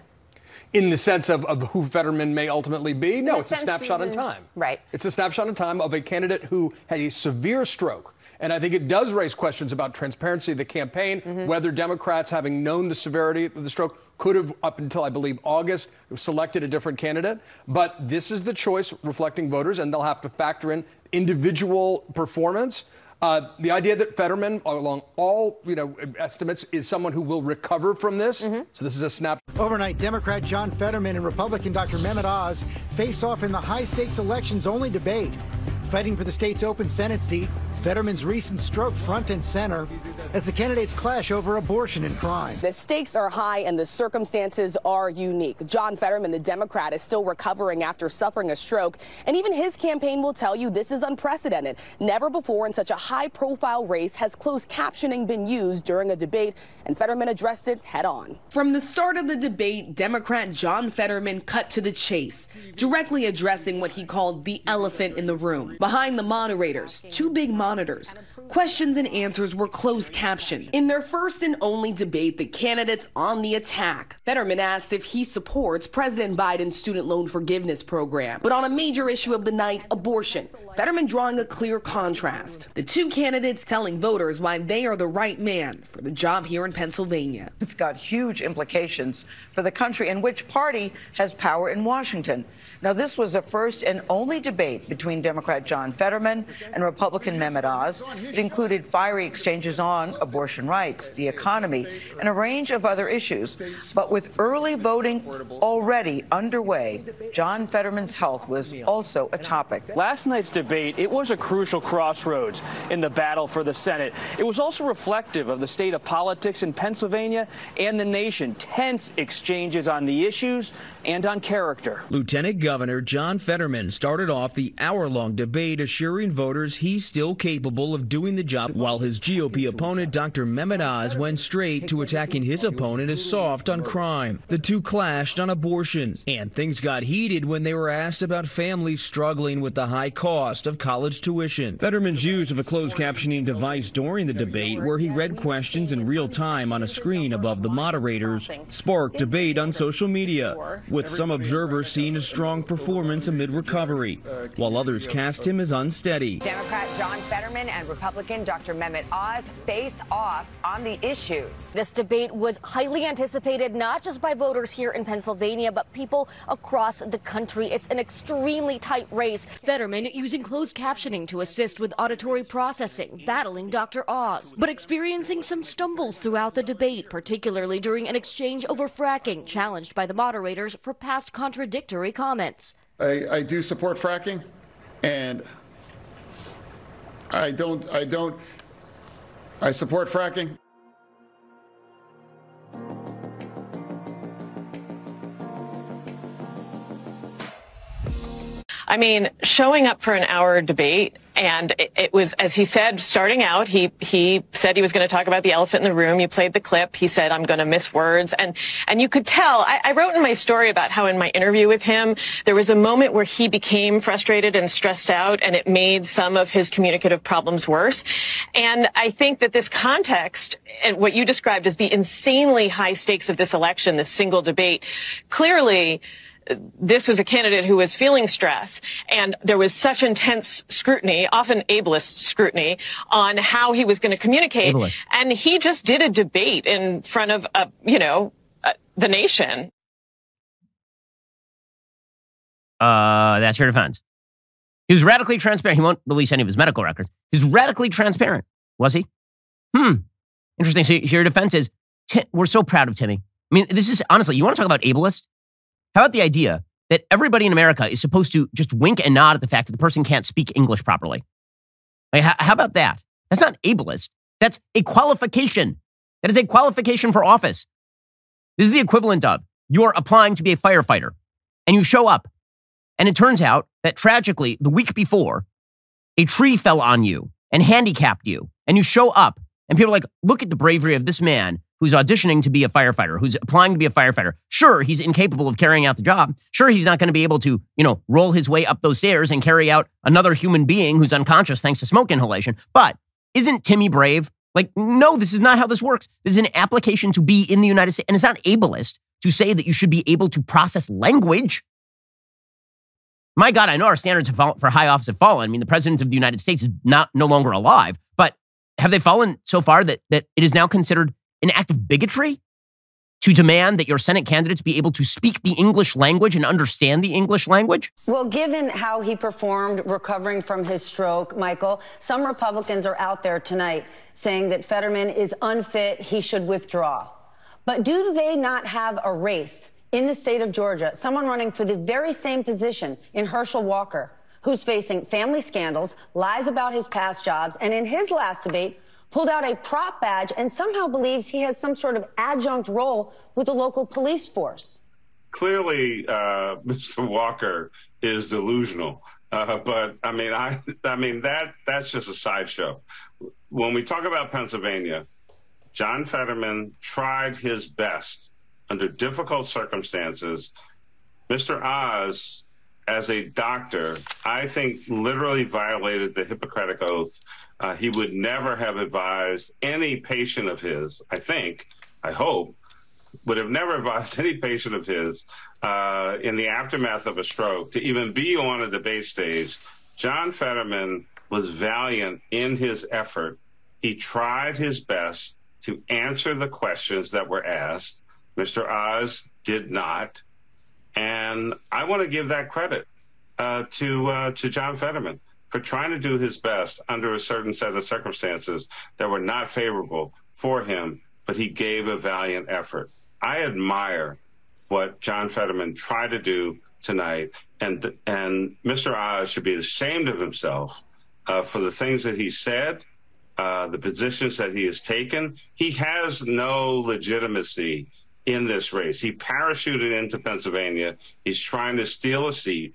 in the sense of, of who Fetterman may ultimately be. No, it's a snapshot in time. Right. It's a snapshot in time of a candidate who had a severe stroke. And I think it does raise questions about transparency of the campaign, mm-hmm. whether Democrats, having known the severity of the stroke, could have, up until I believe August, selected a different candidate. But this is the choice reflecting voters, and they'll have to factor in individual performance. Uh, the idea that Fetterman, along all you know estimates, is someone who will recover from this. Mm-hmm. So this is a snap. Overnight, Democrat John Fetterman and Republican Dr. Mehmet Oz face off in the high-stakes elections-only debate. Fighting for the state's open Senate seat, Fetterman's recent stroke front and center as the candidates clash over abortion and crime. The stakes are high and the circumstances are unique. John Fetterman, the Democrat, is still recovering after suffering a stroke, and even his campaign will tell you this is unprecedented. Never before in such a high profile race has closed captioning been used during a debate, and Fetterman addressed it head on. From the start of the debate, Democrat John Fetterman cut to the chase, directly addressing what he called the elephant in the room. Behind the moderators, two big monitors, questions and answers were closed captioned. In their first and only debate, the candidates on the attack. Fetterman asked if he supports President Biden's student loan forgiveness program. But on a major issue of the night, abortion, Fetterman drawing a clear contrast. The two candidates telling voters why they are the right man for the job here in Pennsylvania. It's got huge implications for the country and which party has power in Washington. Now, this was the first and only debate between Democrat John Fetterman and Republican Mehmet Oz. It included fiery exchanges on abortion rights, the economy, and a range of other issues. But with early voting already underway, John Fetterman's health was also a topic. Last night's debate, it was a crucial crossroads in the battle for the Senate. It was also reflective of the state of politics in Pennsylvania and the nation. Tense exchanges on the issues and on character. Lieutenant Governor Governor John Fetterman started off the hour long debate assuring voters he's still capable of doing the job, while his GOP opponent, Dr. Mehmet Oz, went straight to attacking his opponent as soft on crime. The two clashed on abortion, and things got heated when they were asked about families struggling with the high cost of college tuition. Fetterman's use of a closed captioning device during the debate, where he read questions in real time on a screen above the moderators, sparked debate on social media, with some observers seeing a strong performance amid recovery, while others cast him as unsteady. Democrat John Fetterman and Republican Dr. Mehmet Oz face off on the issues. This debate was highly anticipated not just by voters here in Pennsylvania, but people across the country. It's an extremely tight race. Fetterman using closed captioning to assist with auditory processing, battling Dr. Oz, but experiencing some stumbles throughout the debate, particularly during an exchange over fracking, challenged by the moderators for past contradictory comments. I, I do support fracking, and I don't, I don't, I support fracking. I mean, showing up for an hour debate and it, it, was, as he said, starting out, he, he said he was going to talk about the elephant in the room. You played the clip. He said, I'm going to miss words. And, and you could tell, I, I wrote in my story about how in my interview with him, there was a moment where he became frustrated and stressed out and it made some of his communicative problems worse. And I think that this context and what you described as the insanely high stakes of this election, this single debate, clearly this was a candidate who was feeling stress and there was such intense scrutiny, often ableist scrutiny on how he was going to communicate. Ableist. And he just did a debate in front of, uh, you know, uh, the nation. Uh, that's your defense. He was radically transparent. He won't release any of his medical records. He's radically transparent. Was he? Hmm. Interesting. So your defense is, we're so proud of Timmy. I mean, this is honestly, you want to talk about ableist? How about the idea that everybody in America is supposed to just wink and nod at the fact that the person can't speak English properly? Like, how, how about that? That's not ableist. That's a qualification. That is a qualification for office. This is the equivalent of you're applying to be a firefighter and you show up. And it turns out that tragically, the week before, a tree fell on you and handicapped you. And you show up and people are like, look at the bravery of this man who's auditioning to be a firefighter, who's applying to be a firefighter. Sure, he's incapable of carrying out the job. Sure, he's not going to be able to, you know, roll his way up those stairs and carry out another human being who's unconscious thanks to smoke inhalation. But isn't Timmy brave? Like, no, this is not how this works. This is an application to be in the United States. And it's not ableist to say that you should be able to process language. My God, I know our standards for high office have fallen. I mean, the president of the United States is not no longer alive, but have they fallen so far that, that it is now considered an act of bigotry to demand that your Senate candidates be able to speak the English language and understand the English language? Well, given how he performed recovering from his stroke, Michael, some Republicans are out there tonight saying that Fetterman is unfit, he should withdraw. But do they not have a race in the state of Georgia, someone running for the very same position in Herschel Walker, who's facing family scandals, lies about his past jobs, and in his last debate, pulled out a prop badge and somehow believes he has some sort of adjunct role with the local police force. Clearly, uh, Mr. Walker is delusional. Uh, but I mean, I, mean that that's just a sideshow. When we talk about Pennsylvania, John Fetterman tried his best under difficult circumstances. Mr. Oz, as a doctor, I think literally violated the Hippocratic Oath he would never have advised any patient of his, I think, I hope, would have never advised any patient of his uh, in the aftermath of a stroke to even be on a debate stage. John Fetterman was valiant in his effort. He tried his best to answer the questions that were asked. Mr. Oz did not. And I want to give that credit uh, to uh, to John Fetterman for trying to do his best under a certain set of circumstances that were not favorable for him, but he gave a valiant effort. I admire what John Fetterman tried to do tonight, and Mr. Oz should be ashamed of himself uh, for the things that he said, uh, the positions that he has taken. He has no legitimacy in this race. He parachuted into Pennsylvania. He's trying to steal a seat.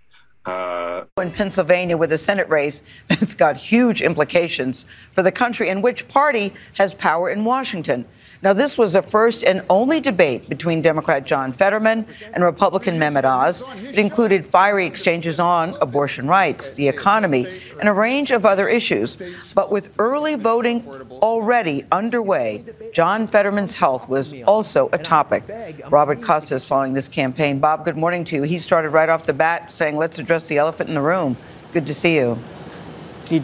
Uh, in Pennsylvania with a Senate race that's got huge implications for the country and which party has power in Washington. Now, this was the first and only debate between Democrat John Fetterman and Republican Mehmet Oz. It included fiery exchanges on abortion rights, the economy, and a range of other issues. But with early voting already underway, John Fetterman's health was also a topic. Robert Costa is following this campaign. Bob, good morning to you. He started right off the bat saying, let's address the elephant in the room. Good to see you. He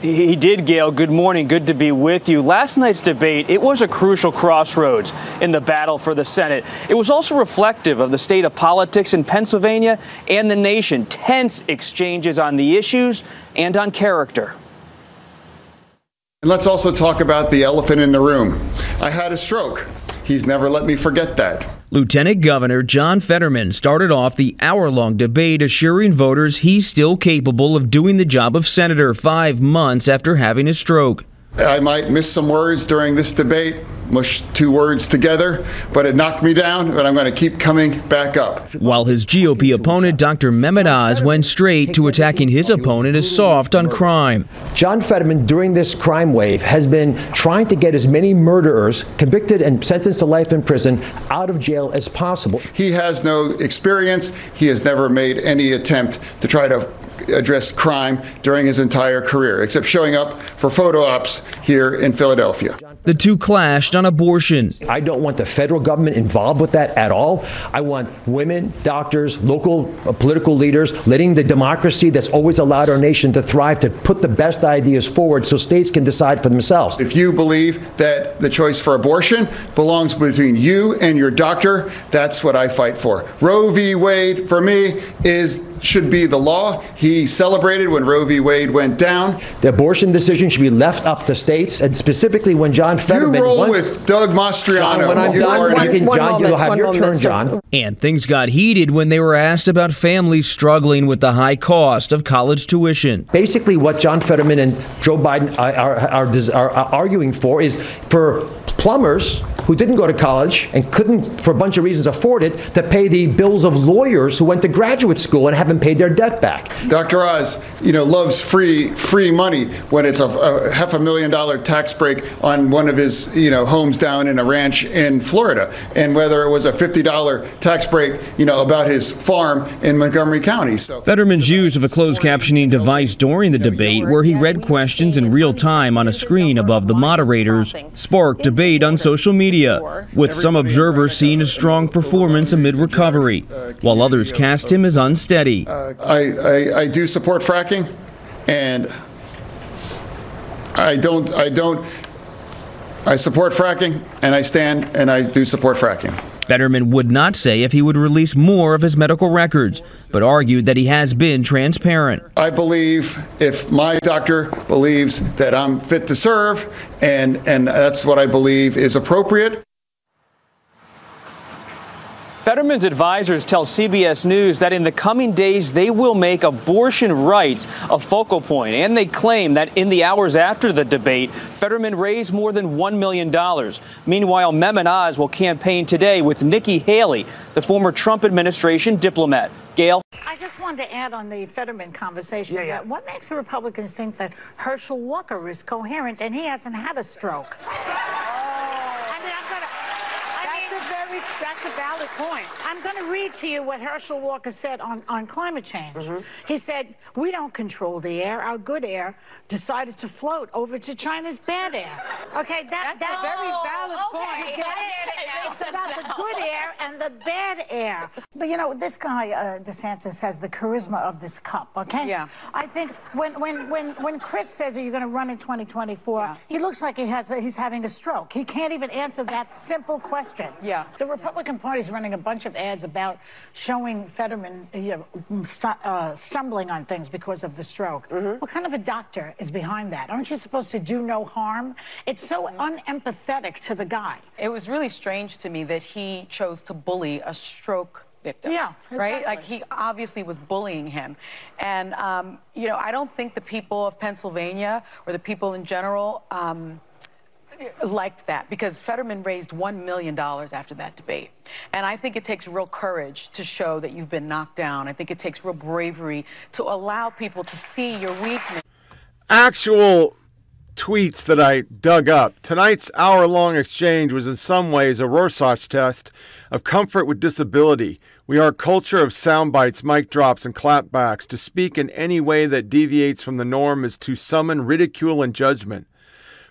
he did, Gayle. Good morning. Good to be with you. Last night's debate, it was a crucial crossroads in the battle for the Senate. It was also reflective of the state of politics in Pennsylvania and the nation. Tense exchanges on the issues and on character. And let's also talk about the elephant in the room. I had a stroke. He's never let me forget that. Lieutenant Governor John Fetterman started off the hour long debate assuring voters he's still capable of doing the job of senator five months after having a stroke. I might miss some words during this debate, mush two words together, but it knocked me down, but I'm going to keep coming back up. While his GOP opponent, Dr. Mehmet Oz, went straight to attacking his opponent as soft on crime. John Fetterman, during this crime wave, has been trying to get as many murderers convicted and sentenced to life in prison out of jail as possible. He has no experience. He has never made any attempt to try to address crime during his entire career, except showing up for photo ops here in Philadelphia. The two clashed on abortion. I don't want the federal government involved with that at all. I want women, doctors, local uh, political leaders, letting the democracy that's always allowed our nation to thrive to put the best ideas forward so states can decide for themselves. If you believe that the choice for abortion belongs between you and your doctor, that's what I fight for. Roe v. Wade, for me, is should be the law. He he celebrated when Roe v. Wade went down. The abortion decision should be left up to states, and specifically when John Fetterman. You roll once, with Doug Mastriano. John, when I'm you done, already- One John, moment, you'll have your moment, turn, John. And things got heated when they were asked about families struggling with the high cost of college tuition. Basically, what John Fetterman and Joe Biden are, are, are, are arguing for is for plumbers who didn't go to college and couldn't, for a bunch of reasons, afford it, to pay the bills of lawyers who went to graduate school and haven't paid their debt back. Dr. Oz, you know, loves free free money when it's a, a half a million dollar tax break on one of his you know homes down in a ranch in Florida, and whether it was a fifty dollar tax break, you know, about his farm in Montgomery County. So Fetterman's use of a closed captioning device during the debate, where he read questions in real time on a screen above the moderators, sparked debate on social media, with some observers seeing a strong performance amid recovery, while others cast him as unsteady. Uh, I, I, I do support fracking, and I don't I don't I support fracking, and I stand and I do support fracking. Fetterman would not say if he would release more of his medical records, but argued that he has been transparent. I believe if my doctor believes that I'm fit to serve, and and that's what I believe is appropriate. Fetterman's advisors tell CBS News that in the coming days they will make abortion rights a focal point, and they claim that in the hours after the debate, Fetterman raised more than $1 million. Meanwhile, Mehmet Oz will campaign today with Nikki Haley, the former Trump administration diplomat. Gayle? I just wanted to add on the Fetterman conversation Yeah, that what makes the Republicans think that Herschel Walker is coherent and he hasn't had a stroke? That's a very, that's a valid point. I'm going to read to you what Herschel Walker said on, on climate change. He said, we don't control the air. Our good air decided to float over to China's bad air. Okay, that, that's, a very valid point. You get it? It's about the good air and the bad air. But you know, this guy, uh, DeSantis, has the charisma of this cup, okay? Yeah. I think when, when, when, when Chris says, are you going to run in 2024, he looks like he has a, he's having a stroke. He can't even answer that simple question. Yeah. The Republican Party's running a bunch of ads about showing Fetterman uh, you know, stu- uh, stumbling on things because of the stroke. What kind of a doctor is behind that? Aren't you supposed to do no harm? It's so unempathetic to the guy. It was really strange to me that he chose to bully a stroke victim. Yeah, Right? Like he obviously was bullying him. And, um, you know, I don't think the people of Pennsylvania or the people in general um, liked that because Fetterman raised $1 million after that debate. And I think it takes real courage to show that you've been knocked down. I think it takes real bravery to allow people to see your weakness. actual tweets that I dug up. Tonight's hour long exchange was in some ways a Rorschach test of comfort with disability. We are a culture of sound bites, mic drops, and clapbacks. To speak in any way that deviates from the norm is to summon ridicule and judgment.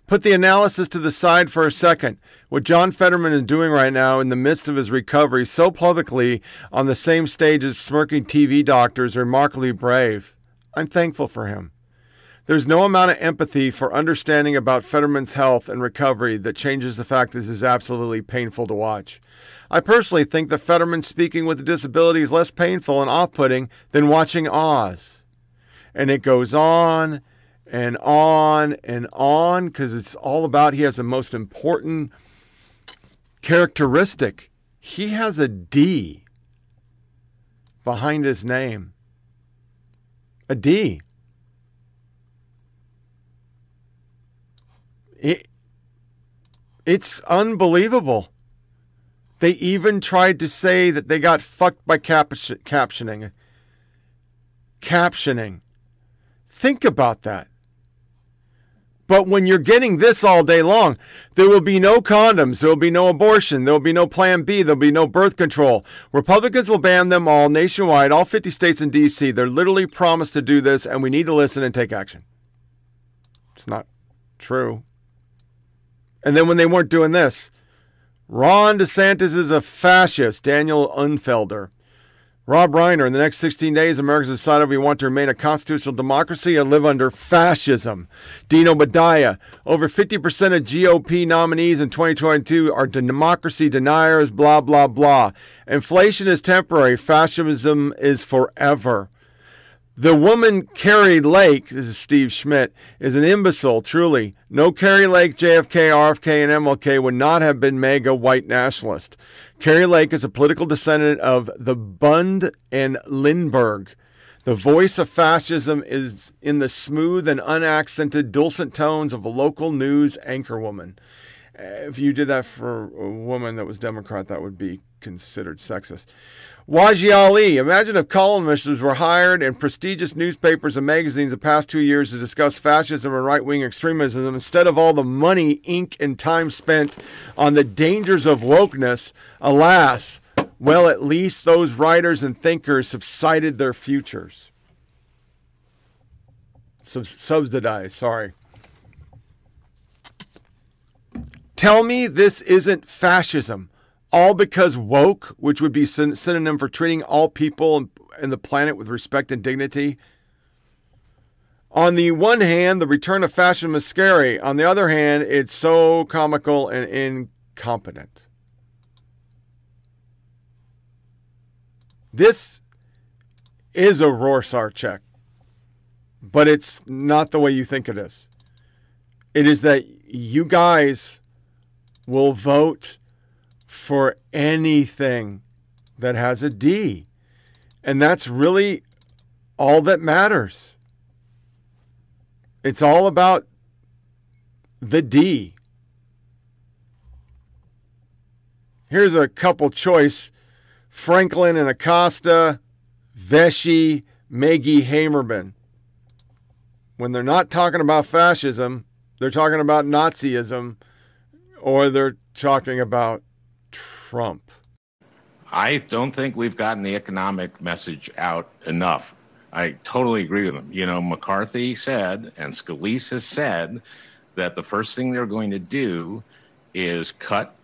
Put the analysis to the side for a second. What John Fetterman is doing right now in the midst of his recovery so publicly on the same stage as smirking TV doctors remarkably brave. I'm thankful for him. There's no amount of empathy for understanding about Fetterman's health and recovery that changes the fact this is absolutely painful to watch. I personally think that Fetterman speaking with a disability is less painful and off putting than watching Oz. And it goes on and on and on because it's all about he has the most important characteristic. He has a D behind his name. A D. It, it's unbelievable. They even tried to say that they got fucked by cap- captioning. Captioning. Think about that. But when you're getting this all day long, there will be no condoms, there will be no abortion, there will be no Plan B, there will be no birth control. Republicans will ban them all nationwide, all 50 states and D.C. They're literally promised to do this, and we need to listen and take action. It's not true. And then when they weren't doing this, Ron DeSantis is a fascist, Daniel Uhlfelder. Rob Reiner, in the next 16 days, Americans decide if we want to remain a constitutional democracy or live under fascism. Dean Obeidallah, over 50% of GOP nominees in 2022 are democracy deniers, blah, blah, blah. Inflation is temporary, fascism is forever. The woman Kari Lake, this is Steve Schmidt, is an imbecile, truly. No Kari Lake, JFK, RFK, and MLK would not have been MAGA white nationalist. Kari Lake is a political descendant of the Bund and Lindbergh. The voice of fascism is in the smooth and unaccented, dulcet tones of a local news anchorwoman. If you did that for a woman that was Democrat, that would be considered sexist. Wajahat Ali. Imagine if columnists were hired in prestigious newspapers and magazines the past two years to discuss fascism and right wing extremism instead of all the money, ink, and time spent on the dangers of wokeness. Alas, well, at least those writers and thinkers subsided their futures. Sub- subsidized, sorry. Tell me this isn't fascism all because woke, which would be syn- synonym for treating all people in the planet with respect and dignity. On the one hand, the return of fashion is scary. On the other hand, it's so comical and incompetent. This is a Rorschach check, but it's not the way you think it is. It is that you guys will vote for anything that has a D. And that's really all that matters. It's all about the D. Here's a couple choice Franklin and Acosta, Vesey, Maggie Haberman. When they're not talking about fascism, they're talking about Nazism or they're talking about Trump? I don't think we've gotten the economic message out enough. I totally agree with him. You know, McCarthy said, and Scalise has said, that the first thing they're going to do is cut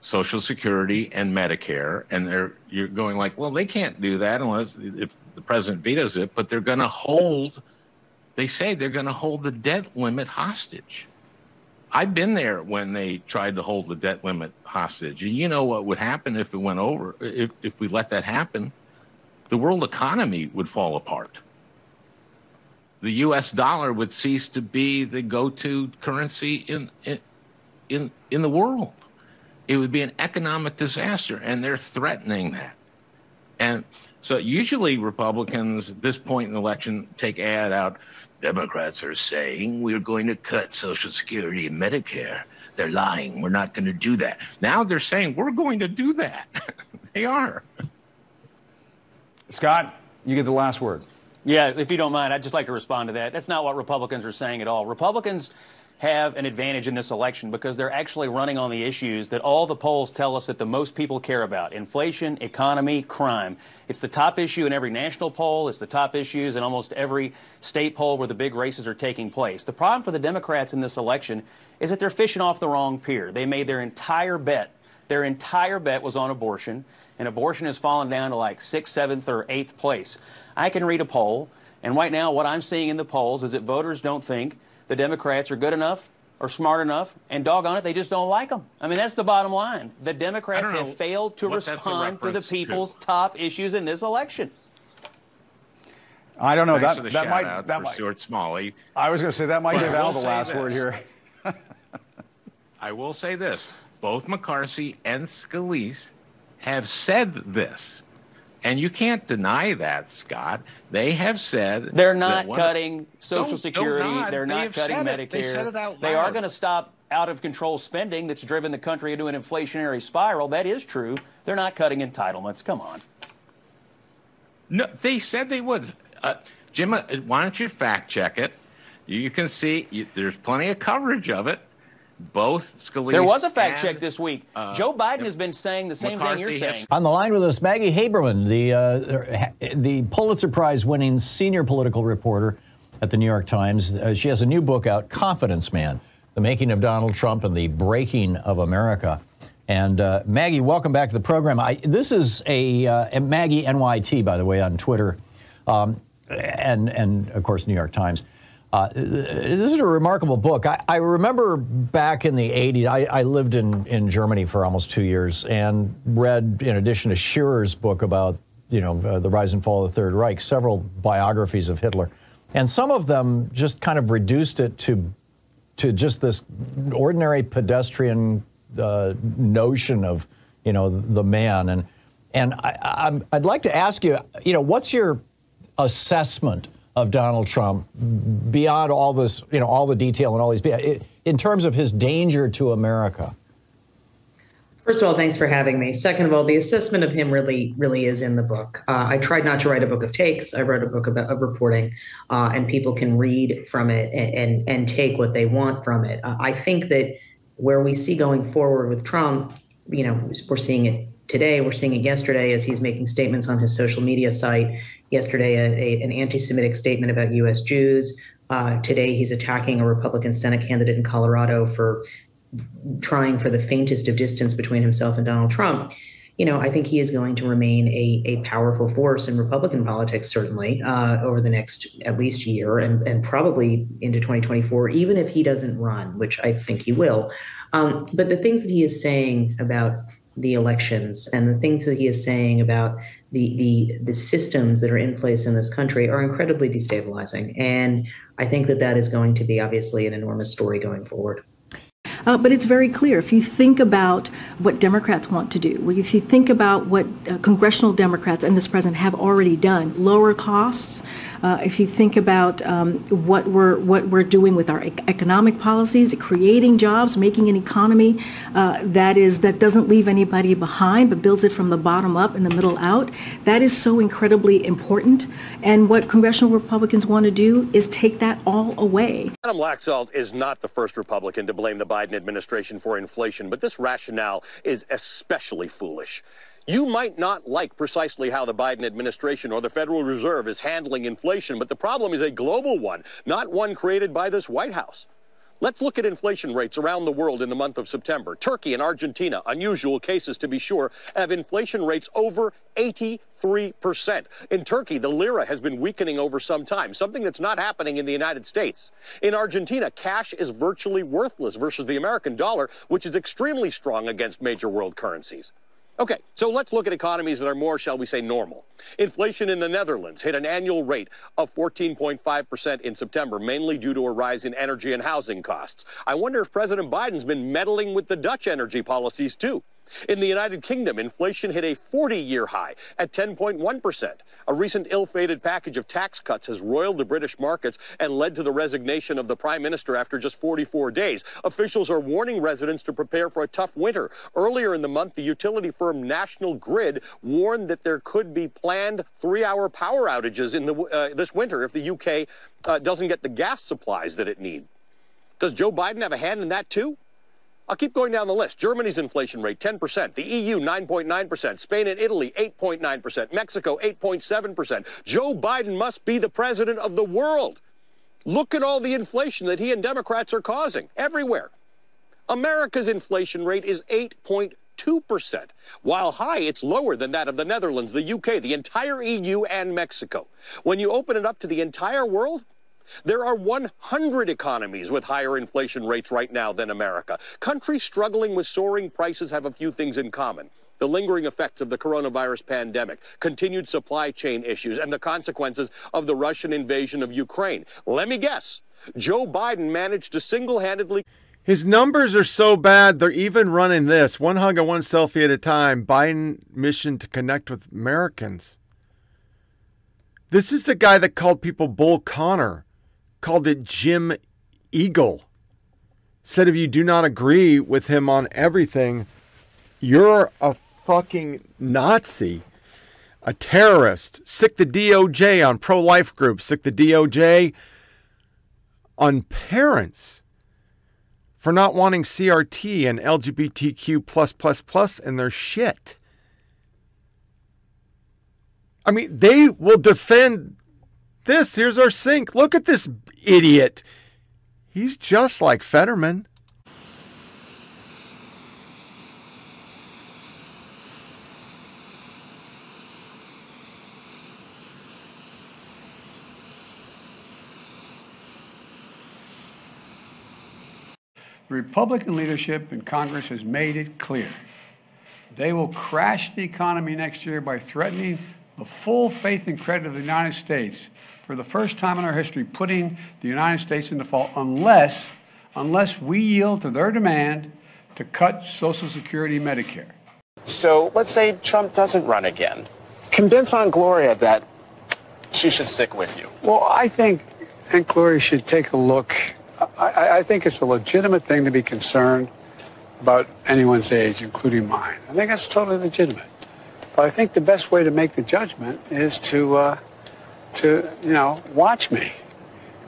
Social Security and Medicare, and they're you're going like, well, they can't do that unless if the president vetoes it, but they're going to hold. They say they're going to hold the debt limit hostage. I've been there when they tried to hold the debt limit hostage. And you know what would happen if it went over, if, if we let that happen? The world economy would fall apart. The US dollar would cease to be the go to currency in, in, in, the world. It would be an economic disaster, and they're threatening that. And so usually Republicans at this point in the election take ad out Democrats are saying we're going to cut Social Security and Medicare. They're lying. We're not going to do that. Now they're saying we're going to do that. they are. Scott, you get the last word. Yeah, if you don't mind, I'd just like to respond to that. That's not what Republicans are saying at all. Republicans have an advantage in this election because they're actually running on the issues that all the polls tell us that the most people care about inflation, economy, crime. It's the top issue in every national poll. It's the top issues in almost every state poll where the big races are taking place. The problem for the Democrats in this election is that they're fishing off the wrong pier. They made their entire bet. Their entire bet was on abortion, and abortion has fallen down to like sixth, seventh, or eighth place. I can read a poll, and right now what I'm seeing in the polls is that voters don't think the Democrats are good enough or smart enough, and doggone it, they just don't like them. I mean, that's the bottom line. The Democrats have failed to respond to the people's to. top issues in this election. I don't know. Thanks that that might that might Stuart Smalley. I was going to say that might give Al the last this. word here. I will say this: both McCarthy and Scalise have said this. And you can't deny that, Scott. They have said they're not cutting Social Security. They're they not cutting Medicare. They, said it out they are going to stop out of control spending that's driven the country into an inflationary spiral. That is true. They're not cutting entitlements. Come on. No, they said they would. Uh, Jim, uh, why don't you fact check it? You can see you, there's plenty of coverage of it both Scalise. There was a fact and, check this week. Uh, Joe Biden has been saying the same McCarthy thing you're saying. On the line with us, Maggie Haberman, the uh, the Pulitzer Prize winning senior political reporter at the New York Times. Uh, she has a new book out, Confidence Man: The Making of Donald Trump and the Breaking of America. And uh, Maggie, welcome back to the program. I, this is a, uh, Maggie NYT, by the way, on Twitter, um, and and of course New York Times. Uh, this is a remarkable book. I, I remember back in the 80s, I, I, lived in, in Germany for almost two years and read, in addition to Shirer's book about you know, uh, the rise and fall of the Third Reich, several biographies of Hitler, and some of them just kind of reduced it to to just this ordinary pedestrian uh, notion of you know the man and and I, I, would like to ask you you know what's your assessment of Donald Trump beyond all this you know all the detail and all these in terms of his danger to America. First of all, thanks for having me. Second of all, the assessment of him really, really is in the book. Uh, I tried not to write a book of takes. I wrote a book of, reporting, uh, and people can read from it and, and, and take what they want from it. Uh, I think that where we see going forward with Trump, you know, we're seeing it today. We're seeing it yesterday as he's making statements on his social media site. Yesterday, a, a, an anti-Semitic statement about U.S. Jews. Uh, today, he's attacking a Republican Senate candidate in Colorado for trying for the faintest of distance between himself and Donald Trump, you know, I think he is going to remain a, a powerful force in Republican politics, certainly uh, over the next at least year and, and probably into 2024, even if he doesn't run, which I think he will. Um, but the things that he is saying about the elections and the things that he is saying about the, the the systems that are in place in this country are incredibly destabilizing. And I think that that is going to be obviously an enormous story going forward. Uh, but it's very clear. If you think about what Democrats want to do, if you think about what uh, congressional Democrats and this president have already done, lower costs, uh, if you think about um, what we're what we're doing with our economic policies, creating jobs, making an economy uh, that is that doesn't leave anybody behind, but builds it from the bottom up and the middle out, that is so incredibly important. And what congressional Republicans want to do is take that all away. Adam Laxalt is not the first Republican to blame the Biden administration for inflation, but this rationale is especially foolish. You might not like precisely how the Biden administration or the Federal Reserve is handling inflation, but the problem is a global one, not one created by this White House. Let's look at inflation rates around the world in the month of September. Turkey and Argentina, unusual cases to be sure, have inflation rates over 83%. In Turkey, the lira has been weakening over some time, something that's not happening in the United States. In Argentina, cash is virtually worthless versus the American dollar, which is extremely strong against major world currencies. Okay, so let's look at economies that are more, shall we say, normal. Inflation in the Netherlands hit an annual rate of 14.5% in September, mainly due to a rise in energy and housing costs. I wonder if President Biden's been meddling with the Dutch energy policies, too. In the United Kingdom, inflation hit a 40 year high at 10.1%. A recent ill fated package of tax cuts has roiled the British markets and led to the resignation of the Prime Minister after just 44 days. Officials are warning residents to prepare for a tough winter. Earlier in the month, the utility firm National Grid warned that there could be planned three hour power outages in the, uh, this winter if the UK uh, doesn't get the gas supplies that it needs. Does Joe Biden have a hand in that, too? I'll keep going down the list. Germany's inflation rate, 10%. The EU, 9.9%. Spain and Italy, 8.9%. Mexico, 8.7%. Joe Biden must be the president of the world. Look at all the inflation that he and Democrats are causing everywhere. America's inflation rate is 8.2%. While high, it's lower than that of the Netherlands, the UK, the entire EU, and Mexico. When you open it up to the entire world, there are 100 economies with higher inflation rates right now than America. Countries struggling with soaring prices have a few things in common. The lingering effects of the coronavirus pandemic, continued supply chain issues, and the consequences of the Russian invasion of Ukraine. Let me guess. Joe Biden managed to single handedly. His numbers are so bad, they're even running this one hug and one selfie at a time Biden mission to connect with Americans. This is the guy that called people Bull Connor called it Jim Eagle. Said if you do not agree with him on everything, you're a fucking Nazi, a terrorist. Sic the DOJ on pro life groups, sic the DOJ on parents for not wanting CRT and LGBTQ plus plus plus in their shit. I mean, they will defend this. Here's our sink. Look at this idiot. He's just like Fetterman. The Republican leadership in Congress has made it clear they will crash the economy next year by threatening the full faith and credit of the United States for the first time in our history, putting the United States in default unless, unless we yield to their demand to cut Social Security and Medicare. So let's say Trump doesn't run again. Convince Aunt Gloria that she should stick with you. Well, I think Aunt Gloria should take a look. I, I think it's a legitimate thing to be concerned about anyone's age, including mine. I think that's totally legitimate. But I think the best way to make the judgment is to, uh, to you know, watch me.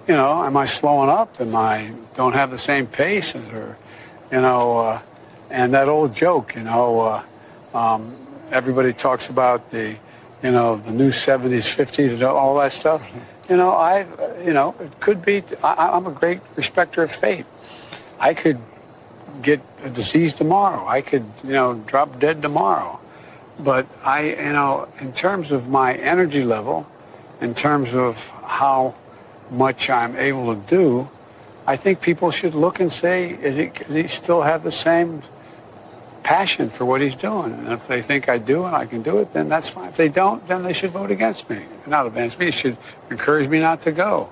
You know, am I slowing up? Am I don't have the same pace? Or, you know, uh, and that old joke, you know, uh, um, everybody talks about the, you know, the new 70s, 50s, and all that stuff. You know, I, you know, it could be. I, I'm a great respecter of fate. I could get a disease tomorrow. I could, you know, drop dead tomorrow. But I, you know, in terms of my energy level, in terms of how much I'm able to do, I think people should look and say, is he, does he still have the same passion for what he's doing? And if they think I do and I can do it, then that's fine. If they don't, then they should vote against me. Not against me, they should encourage me not to go.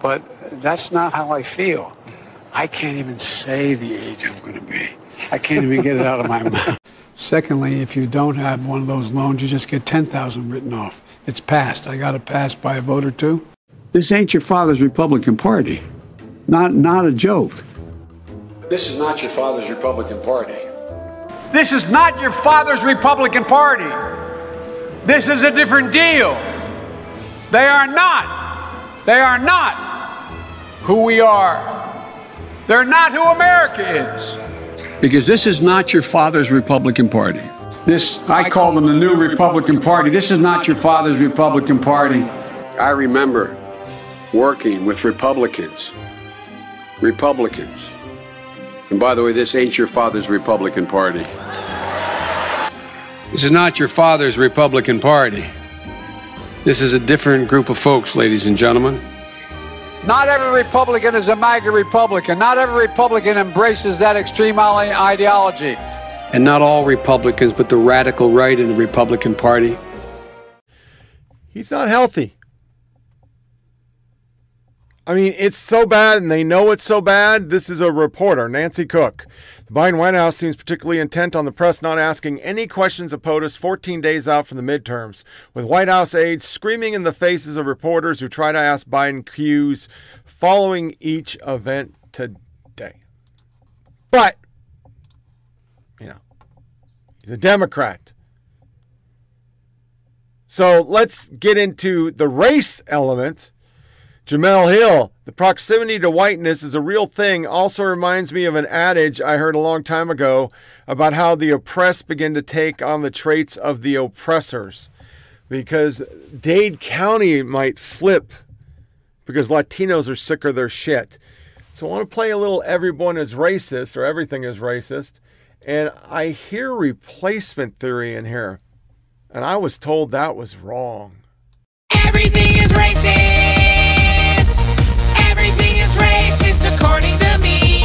But that's not how I feel. I can't even say the age I'm going to be. I can't even get it out of my mouth. Secondly, if you don't have one of those loans, you just get 10,000 written off. It's passed. I got it passed by a vote or two. This ain't your father's Republican Party. Not, not a joke. This is not your father's Republican Party. This is not your father's Republican Party. This is a different deal. They are not. They are not who we are. They're not who America is. Because this is not your father's Republican Party. This, I call them the new Republican Party. This is not your father's Republican Party. I remember working with Republicans. Republicans. And by the way, this ain't your father's Republican Party. This is not your father's Republican Party. This is a different group of folks, ladies and gentlemen. Not every Republican is a MAGA Republican. Not every Republican embraces that extreme ideology. And not all Republicans, but the radical right in the Republican Party. He's not healthy. I mean, it's so bad, and they know it's so bad. This is a reporter, Nancy Cook. The Biden White House seems particularly intent on the press not asking any questions of POTUS 14 days out from the midterms, with White House aides screaming in the faces of reporters who try to ask Biden cues following each event today. But, you know, he's a Democrat. So let's get into the race element Jemele Hill, the proximity to whiteness is a real thing, also reminds me of an adage I heard a long time ago about how the oppressed begin to take on the traits of the oppressors. Because Dade County might flip because Latinos are sick of their shit. So I want to play a little everyone is racist or everything is racist. And I hear replacement theory in here. And I was told that was wrong. Everything is racist according to me.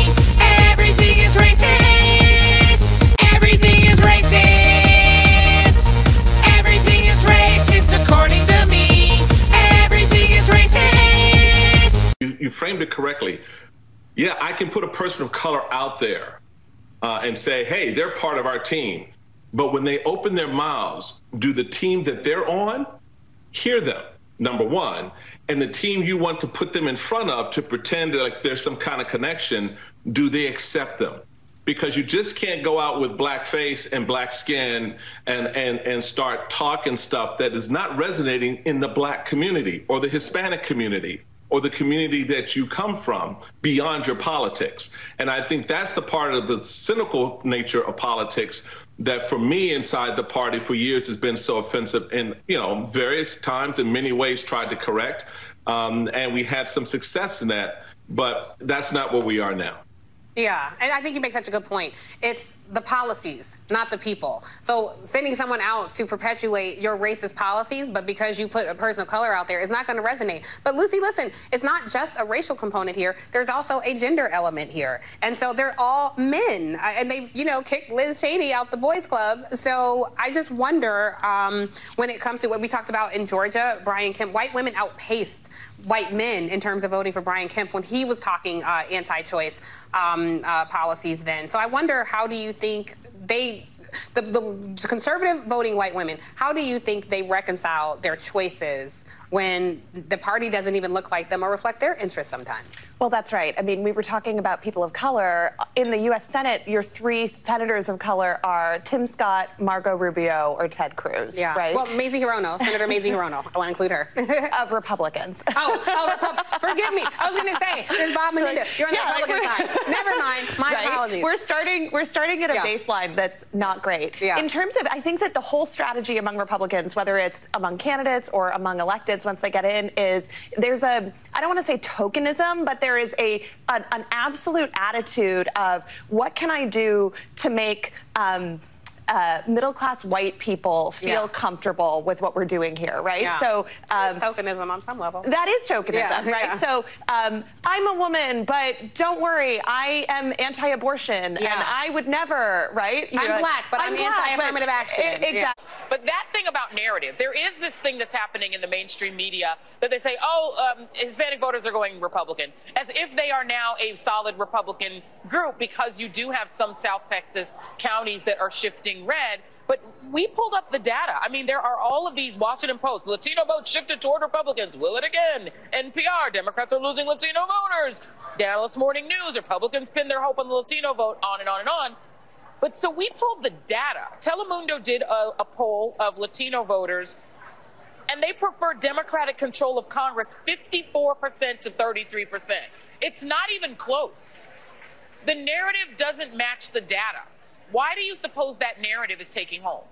Everything is racist. Everything is racist. Everything is racist according to me. Everything is racist. You, you framed it correctly. Yeah, I can put a person of color out there uh, and say, hey, they're part of our team. But when they open their mouths, do the team that they're on hear them? Number one and the team you want to put them in front of to pretend like there's some kind of connection, do they accept them? Because you just can't go out with black face and black skin and, and, and start talking stuff that is not resonating in the black community or the Hispanic community or the community that you come from beyond your politics. And I think that's the part of the cynical nature of politics that for me inside the party for years has been so offensive and, you know, various times in many ways tried to correct. Um, and we had some success in that, but that's not where we are now. Yeah, and I think you make such a good point. It's the policies, not the people. So sending someone out to perpetuate your racist policies, but because you put a person of color out there, is not going to resonate. But Lucy, listen, it's not just a racial component here. There's also a gender element here, and so they're all men, and they, you know, kicked Liz Cheney out the boys' club. So I just wonder um, when it comes to what we talked about in Georgia, Brian Kemp, white women outpaced white men in terms of voting for Brian Kemp when he was talking uh, anti-choice um, uh, policies then. So I wonder how do you think they, the, the conservative voting white women, how do you think they reconcile their choices when the party doesn't even look like them or reflect their interests sometimes? Well, that's right. I mean, we were talking about people of color. In the U.S. Senate, your three senators of color are Tim Scott, Marco Rubio, or Ted Cruz, Yeah. right? Well, Mazie Hirono, Senator Mazie Hirono. I want to include her. of Republicans. Oh, oh, Repub- forgive me. I was going to say, there's Bob Menendez. You're on the Yeah, like Republican side. Never mind. My Right? apologies. We're starting. We're starting at a Yeah. baseline that's not great. Yeah. In terms of, I think that the whole strategy among Republicans, whether it's among candidates or among electeds, once they get in, is there's a. I don't want to say tokenism, but there is a an, an absolute attitude of what can I do to make. Um, uh, middle class white people feel Yeah. comfortable with what we're doing here, right? Yeah. So um, tokenism on some level. that is tokenism, Yeah, right? yeah. So um, I'm a woman, but don't worry, I am anti-abortion, Yeah. and I would never, right? I'm know, black, but I'm black, anti-affirmative but- action. Yeah. exactly. But that thing about narrative, there is this thing that's happening in the mainstream media that they say, oh, um, Hispanic voters are going Republican, as if they are now a solid Republican group because you do have some South Texas counties that are shifting red. But we pulled up the data. I mean, there are all of these Washington Post, Latino votes shifted toward Republicans. Will it again? NPR, Democrats are losing Latino voters. Dallas Morning News, Republicans pin their hope on the Latino vote, on and on and on. But so we pulled the data. Telemundo did a, a poll of Latino voters, and they prefer Democratic control of Congress 54% to 33%. It's not even close. The narrative doesn't match the data. Why do you suppose that narrative is taking hold?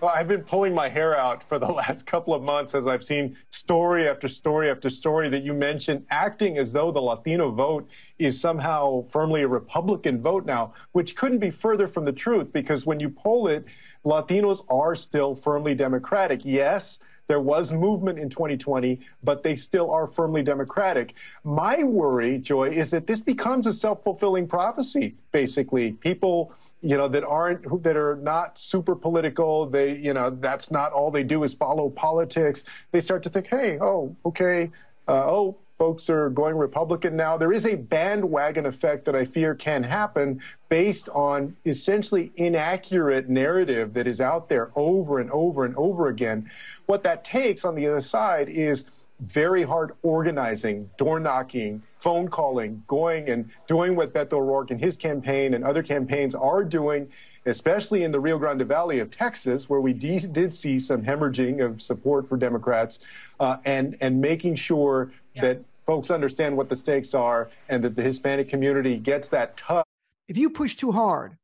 Well, I've been pulling my hair out for the last couple of months as I've seen story after story after story that you mentioned acting as though the Latino vote is somehow firmly a Republican vote now, which couldn't be further from the truth because when you poll it, Latinos are still firmly Democratic. Yes, there was movement in 2020, but they still are firmly Democratic. My worry, Joy, is that this becomes a self-fulfilling prophecy, basically. People you know, that aren't, that are not super political. They, you know, that's not all they do is follow politics. They start to think, hey, oh, okay, uh, oh, folks are going Republican now. There is a bandwagon effect that I fear can happen based on essentially inaccurate narrative that is out there over and over and over again. What that takes on the other side is very hard organizing, door knocking, phone calling, going and doing what Beto O'Rourke and his campaign and other campaigns are doing, especially in the Rio Grande Valley of Texas, where we de- did see some hemorrhaging of support for Democrats, uh, and and making sure that folks understand what the stakes are and that the Hispanic community gets that tough. If you push too hard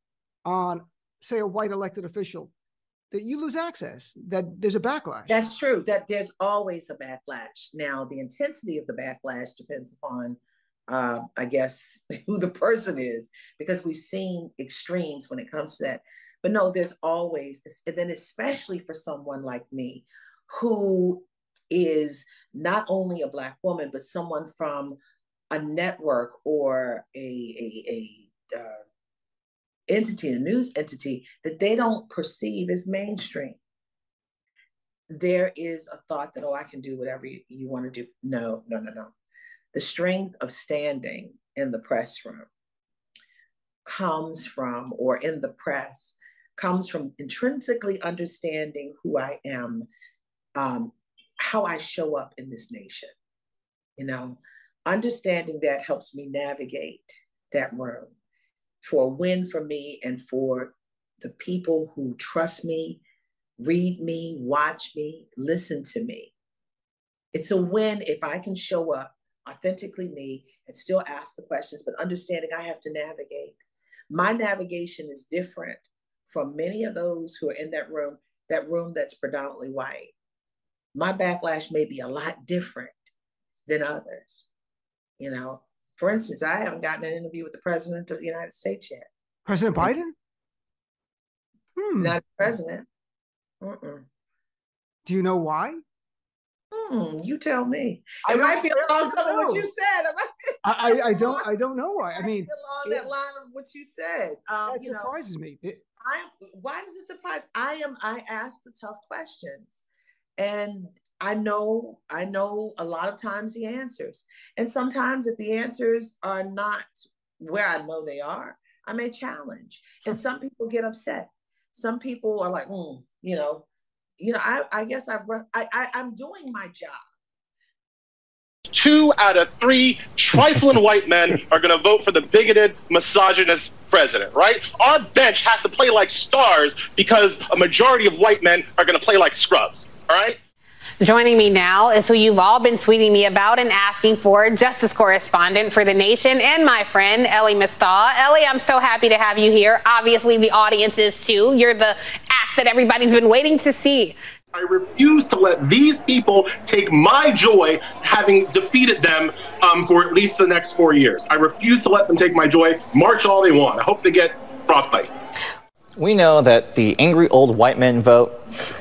on, say, a white elected official, that you lose access, that there's a backlash. That's true. That there's always a backlash. Now, the intensity of the backlash depends upon, uh, I guess, who the person is, because we've seen extremes when it comes to that. But no, there's always, and then especially for someone like me, who is not only a black woman, but someone from a network or a a, a uh, entity, a news entity that they don't perceive as mainstream. There is a thought that, oh, I can do whatever you, you want to do. No, no, no, no. The strength of standing in the press room comes from, or in the press, comes from intrinsically understanding who I am, um, how I show up in this nation. You know, understanding that helps me navigate that room for a win for me and for the people who trust me, read me, watch me, listen to me. It's a win if I can show up authentically me and still ask the questions, but understanding I have to navigate. My navigation is different from many of those who are in that room, that room that's predominantly white. My backlash may be a lot different than others. You know, for instance, I haven't gotten an interview with the president of the United States yet. President Biden? Hmm. Not president. Mm-mm. Do you know why? Hmm, you tell me. I It might be along some of what you said. I, I, I don't I don't know why. I mean, along that line of what you said. Um, that you know, surprises me. It- I why does it surprise? I am I ask the tough questions. And I know I know a lot of times the answers. And sometimes if the answers are not where I know they are, I may challenge. And some people get upset. Some people are like, mm, you know, you know, I, I guess I've run- I, I I'm doing my job. two out of three trifling white men are going to vote for the bigoted, misogynist president, right? Our bench has to play like stars because a majority of white men are going to play like scrubs, all right? Joining me now is who you've all been tweeting me about and asking for, justice correspondent for The Nation and my friend, Elie Mystal. Elie, I'm so happy to have you here. Obviously, the audience is too. You're the act that everybody's been waiting to see. I refuse to let these people take my joy having defeated them um, for at least the next four years. I refuse to let them take my joy. March all they want. I hope they get frostbite. We know that the angry old white men vote.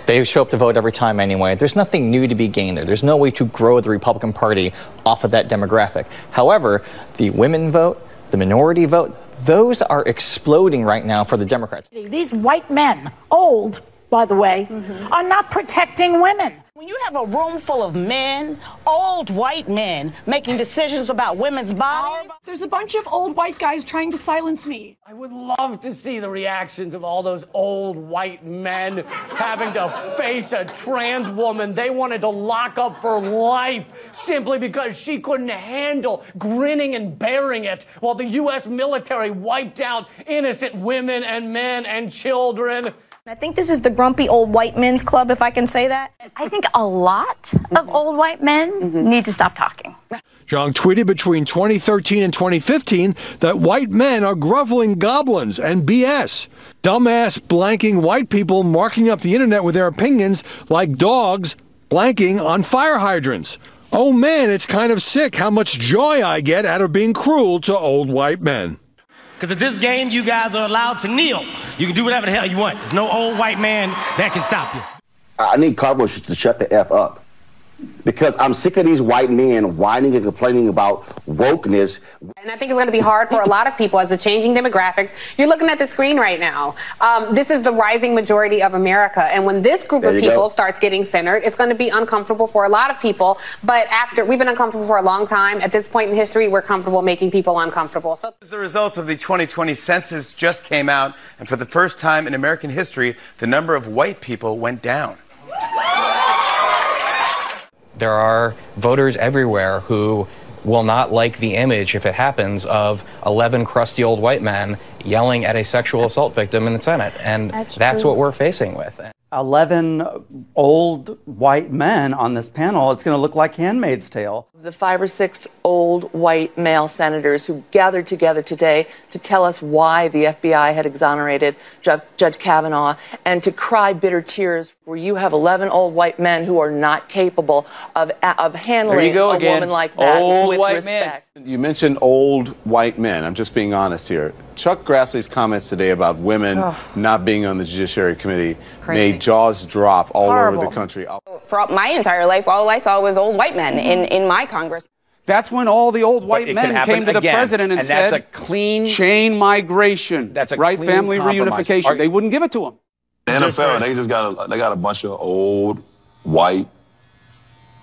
They show up to vote every time anyway. There's nothing new to be gained there. There's no way to grow the Republican Party off of that demographic. However, the women vote, the minority vote, those are exploding right now for the Democrats. These white men, old, by the way, are not protecting women. When you have a room full of men, old white men, making decisions about women's bodies, There's a bunch of old white guys trying to silence me. I would love to see the reactions of all those old white men having to face a trans woman they wanted to lock up for life simply because she couldn't handle grinning and bearing it while the U.S. military wiped out innocent women and men and children. I think this is the grumpy old white men's club, if I can say that. I think a lot of mm-hmm. old white men mm-hmm. need to stop talking. Jeong tweeted between 2013 and 2015 that white men are groveling goblins and BS. Dumbass blanking white people marking up the internet with their opinions like dogs blanking on fire hydrants. Oh man, it's kind of sick how much joy I get out of being cruel to old white men. Because at this game, you guys are allowed to kneel. You can do whatever the hell you want. There's no old white man that can stop you. I need Carbush to shut the F up. Because I'm sick of these white men whining and complaining about wokeness. And I think it's going to be hard for a lot of people as the changing demographics. You're looking at the screen right now. Um, this is the rising majority of America. And when this group There of people go. starts getting centered, it's going to be uncomfortable for a lot of people. But after we've been uncomfortable for a long time, at this point in history, we're comfortable making people uncomfortable. So The results of the 2020 census just came out, and for the first time in American history, the number of white people went down. There are voters everywhere who will not like the image, if it happens, of 11 crusty old white men yelling at a sexual assault victim in the Senate. And That's that's, what we're facing with. 11 old white men on this panel, it's going to look like Handmaid's Tale. The five or six old white male senators who gathered together today to tell us why the FBI had exonerated Judge, Judge Kavanaugh and to cry bitter tears where you have 11 old white men who are not capable of, of handling There you go a again. woman like that Old with white respect. You mentioned old white men. I'm just being honest here. Chuck Grassley's comments today about women Oh. not being on the Judiciary Committee Crazy. made jaws drop all over the country. For my entire life, all I saw was old white men in, in my Congress. That's when all the old white men came to the again, president and, and said, that's a clean chain migration. That's a right clean family compromise. reunification. Are- they wouldn't give it to him. The NFL, they just got a, they got a bunch of old white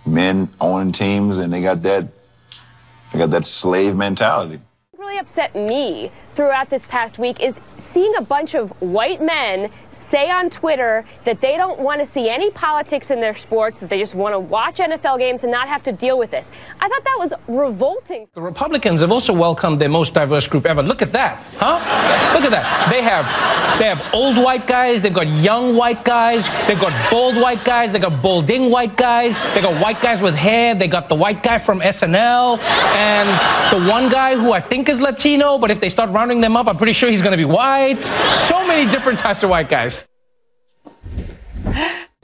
men owning teams, and they got that they got that slave mentality. It really upset me throughout this past week is seeing a bunch of white men say on Twitter that they don't want to see any politics in their sports, that they just want to watch NFL games and not have to deal with this. I thought that was revolting. The Republicans have also welcomed their most diverse group ever. Look at that, huh? Look at that. They have they have old white guys, they've got young white guys, they've got bald white guys, they've got balding white guys, they got white guys with hair, they got the white guy from SNL, and the one guy who I think is Latino, but if they start rounding them up, I'm pretty sure he's gonna be white. So many different types of white guys.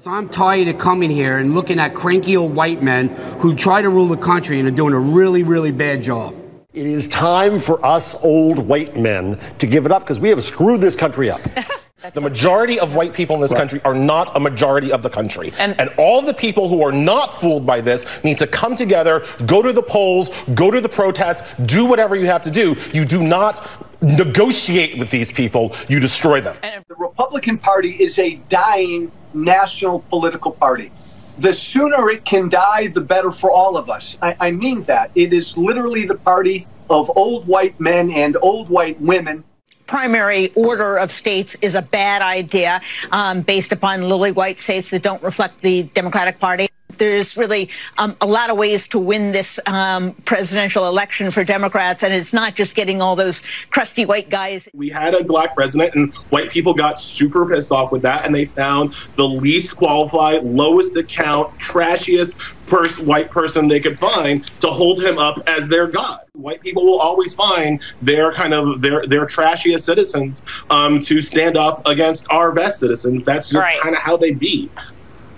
So I'm tired of coming here and looking at cranky old white men who try to rule the country and are doing a really, really bad job. It is time for us old white men to give it up because we have screwed this country up. The majority of white people in this country are not a majority of the country. And, all the people who are not fooled by this need to come together, go to the polls, go to the protests, do whatever you have to do. You do not negotiate with these people, you destroy them. The Republican Party is a dying national political party. The sooner it can die, the better for all of us. I, I mean that. It is literally the party of old white men and old white women primary order of states is a bad idea um, based upon lily white states that don't reflect the Democratic Party. There's really um, a lot of ways to win this um, presidential election for Democrats, and it's not just getting all those crusty white guys. We had a black president, and white people got super pissed off with that, and they found the least qualified, lowest account, trashiest pers- white person they could find to hold him up as their god. White people will always find their kind of their their trashiest citizens um, to stand up against our best citizens. That's just Right. kind of how they be.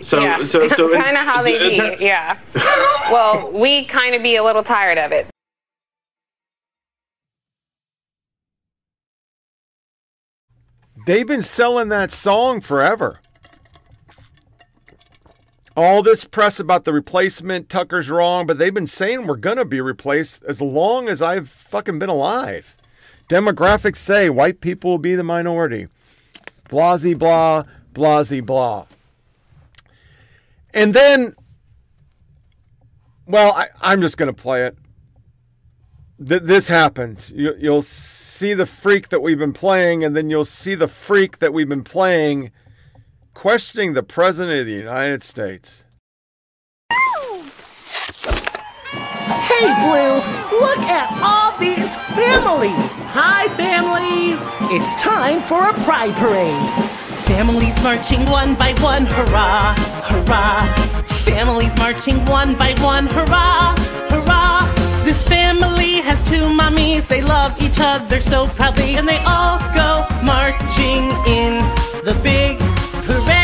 So, yeah. so, so, kind of how they in be. ter- yeah. well, we kind of be a little tired of it. They've been selling that song forever. All this press about the replacement, Tucker's wrong, but they've been saying we're going to be replaced as long as I've fucking been alive. Demographics say white people will be the minority. Blasey blah, blasey blah. And then, well, I, I'm just going to play it. Th- this happened. You, you'll see the freak that we've been playing, and then you'll see the freak that we've been playing questioning the President of the United States. Hey, Blue, look at all these families. Hi, families. It's time for a pride parade. Families marching one by one, hurrah, hurrah. Families marching one by one, hurrah, hurrah. This family has two mommies, they love each other so proudly, and they all go marching in the big parade.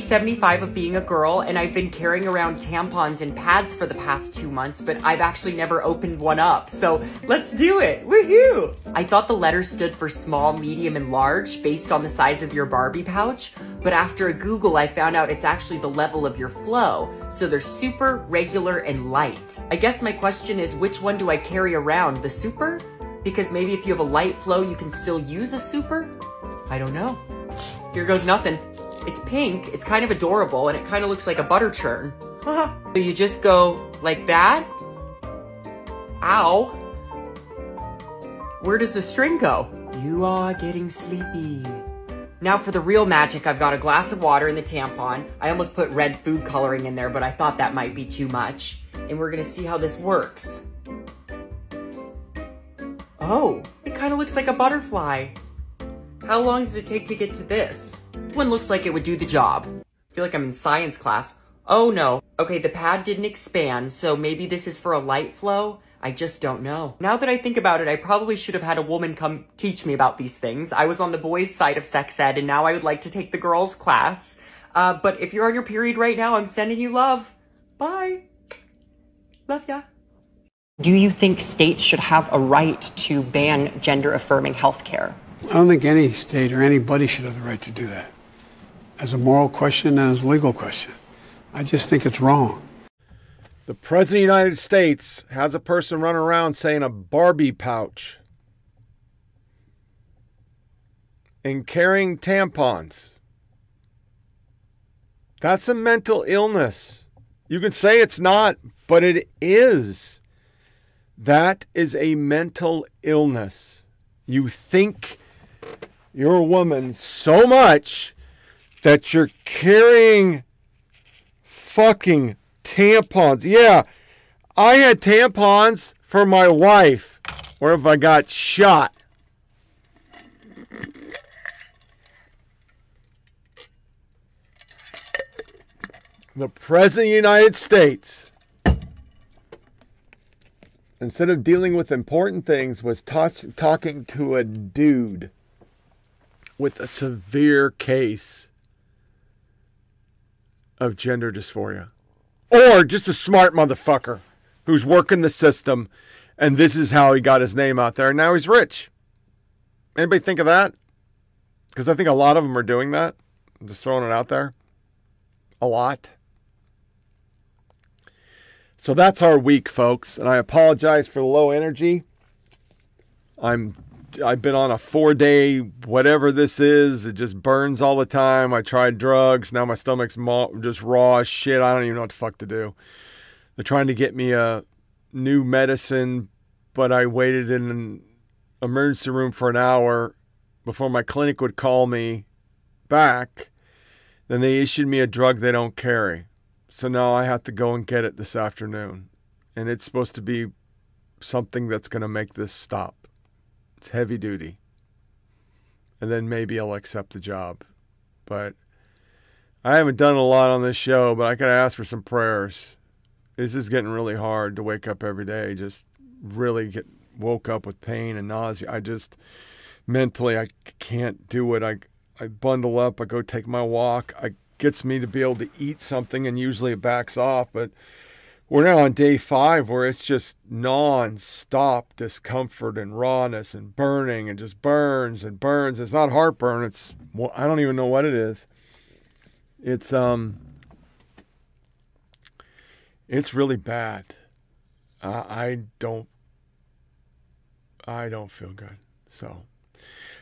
75 of being a girl, and I've been carrying around tampons and pads for the past two months, but I've actually never opened one up. So let's do it. Woohoo! I thought the letters stood for small, medium, and large based on the size of your Barbie pouch, but after a Google, I found out it's actually the level of your flow. So they're super, regular, and light. I guess my question is which one do I carry around? The super? Because maybe if you have a light flow, you can still use a super? I don't know. Here goes nothing. It's pink, it's kind of adorable, and it kind of looks like a butter churn. so you just go like that? Ow. Where does the string go? You are getting sleepy. Now for the real magic, I've got a glass of water in the tampon. I almost put red food coloring in there, but I thought that might be too much. And we're gonna see how this works. Oh, it kind of looks like a butterfly. How long does it take to get to this? This one looks like it would do the job. I feel like I'm in science class. Oh no. Okay, the pad didn't expand, so maybe this is for a light flow? I just don't know. Now that I think about it, I probably should have had a woman come teach me about these things. I was on the boys' side of sex ed, and now I would like to take the girls' class. Uh, but if you're on your period right now, I'm sending you love. Bye. Love ya. Do you think states should have a right to ban gender affirming healthcare? I don't think any state or anybody should have the right to do that. As a moral question and as a legal question. I just think it's wrong. The President of the United States has a person running around saying a Barbie pouch and carrying tampons. That's a mental illness. You can say it's not, but it is. That is a mental illness. You think you're a woman so much that you're carrying fucking tampons. Yeah, I had tampons for my wife. Or if I got shot. The President of the United States, instead of dealing with important things, was talking to a dude with a severe case of gender dysphoria. Or just a smart motherfucker who's working the system and this is how he got his name out there and now he's rich. Anybody think of that? Because I think a lot of them are doing that. I'm just throwing it out there. A lot. So that's our week, folks. And I apologize for the low energy. I'm I've been on a four day whatever this is. It just burns all the time. I tried drugs. Now my stomach's just raw as shit. I don't even know what the fuck to do. They're trying to get me a new medicine, but I waited in an emergency room for an hour before my clinic would call me back. Then they issued me a drug they don't carry. So now I have to go and get it this afternoon. And it's supposed to be something that's going to make this stop. It's heavy duty. And then maybe I'll accept the job. But I haven't done a lot on this show, but I to ask for some prayers. This is getting really hard to wake up every day. Just really get woke up with pain and nausea. I just mentally I can't do it. I I bundle up, I go take my walk. I gets me to be able to eat something and usually it backs off, but we're now on day five where it's just non-stop discomfort and rawness and burning and just burns and burns. It's not heartburn. It's well, I don't even know what it is. It's um, it's really bad. Uh, I don't, I don't feel good. So.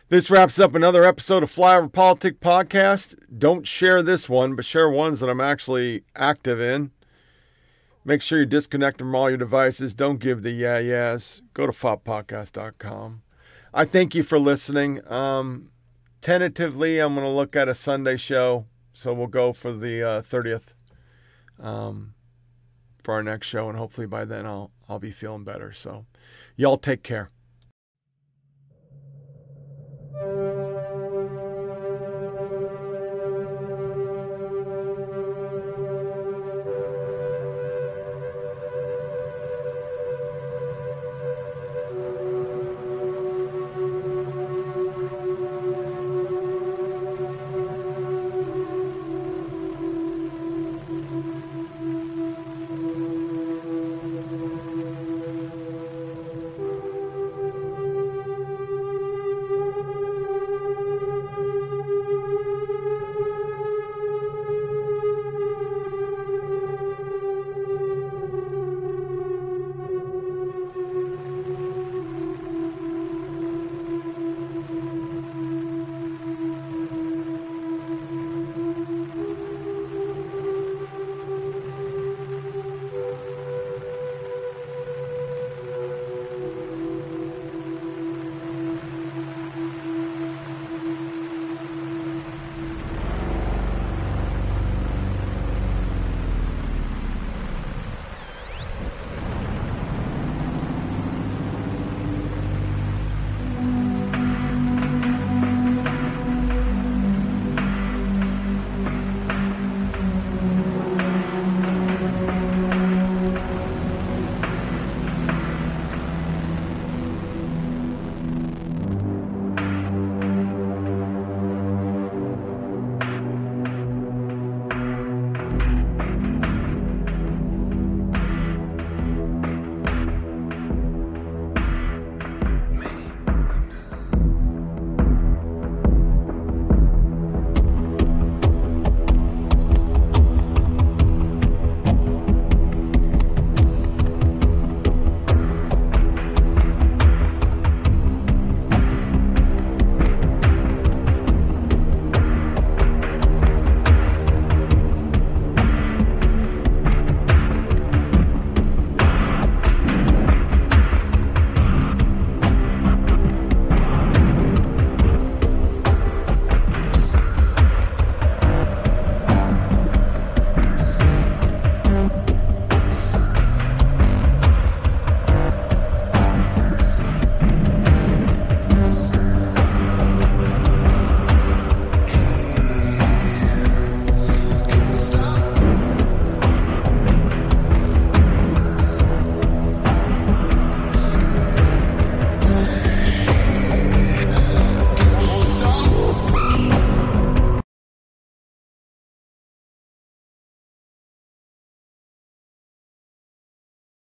This wraps up another episode of Flyover Politic Podcast. Don't share this one, but share ones that I'm actually active in. Make sure you disconnect from all your devices. Don't give the yeah yes. Go to foppodcast.com. I thank you for listening. Um, tentatively, I'm going to look at a Sunday show. So we'll go for the uh, 30th um, for our next show. And hopefully by then I'll, I'll be feeling better. So y'all take care.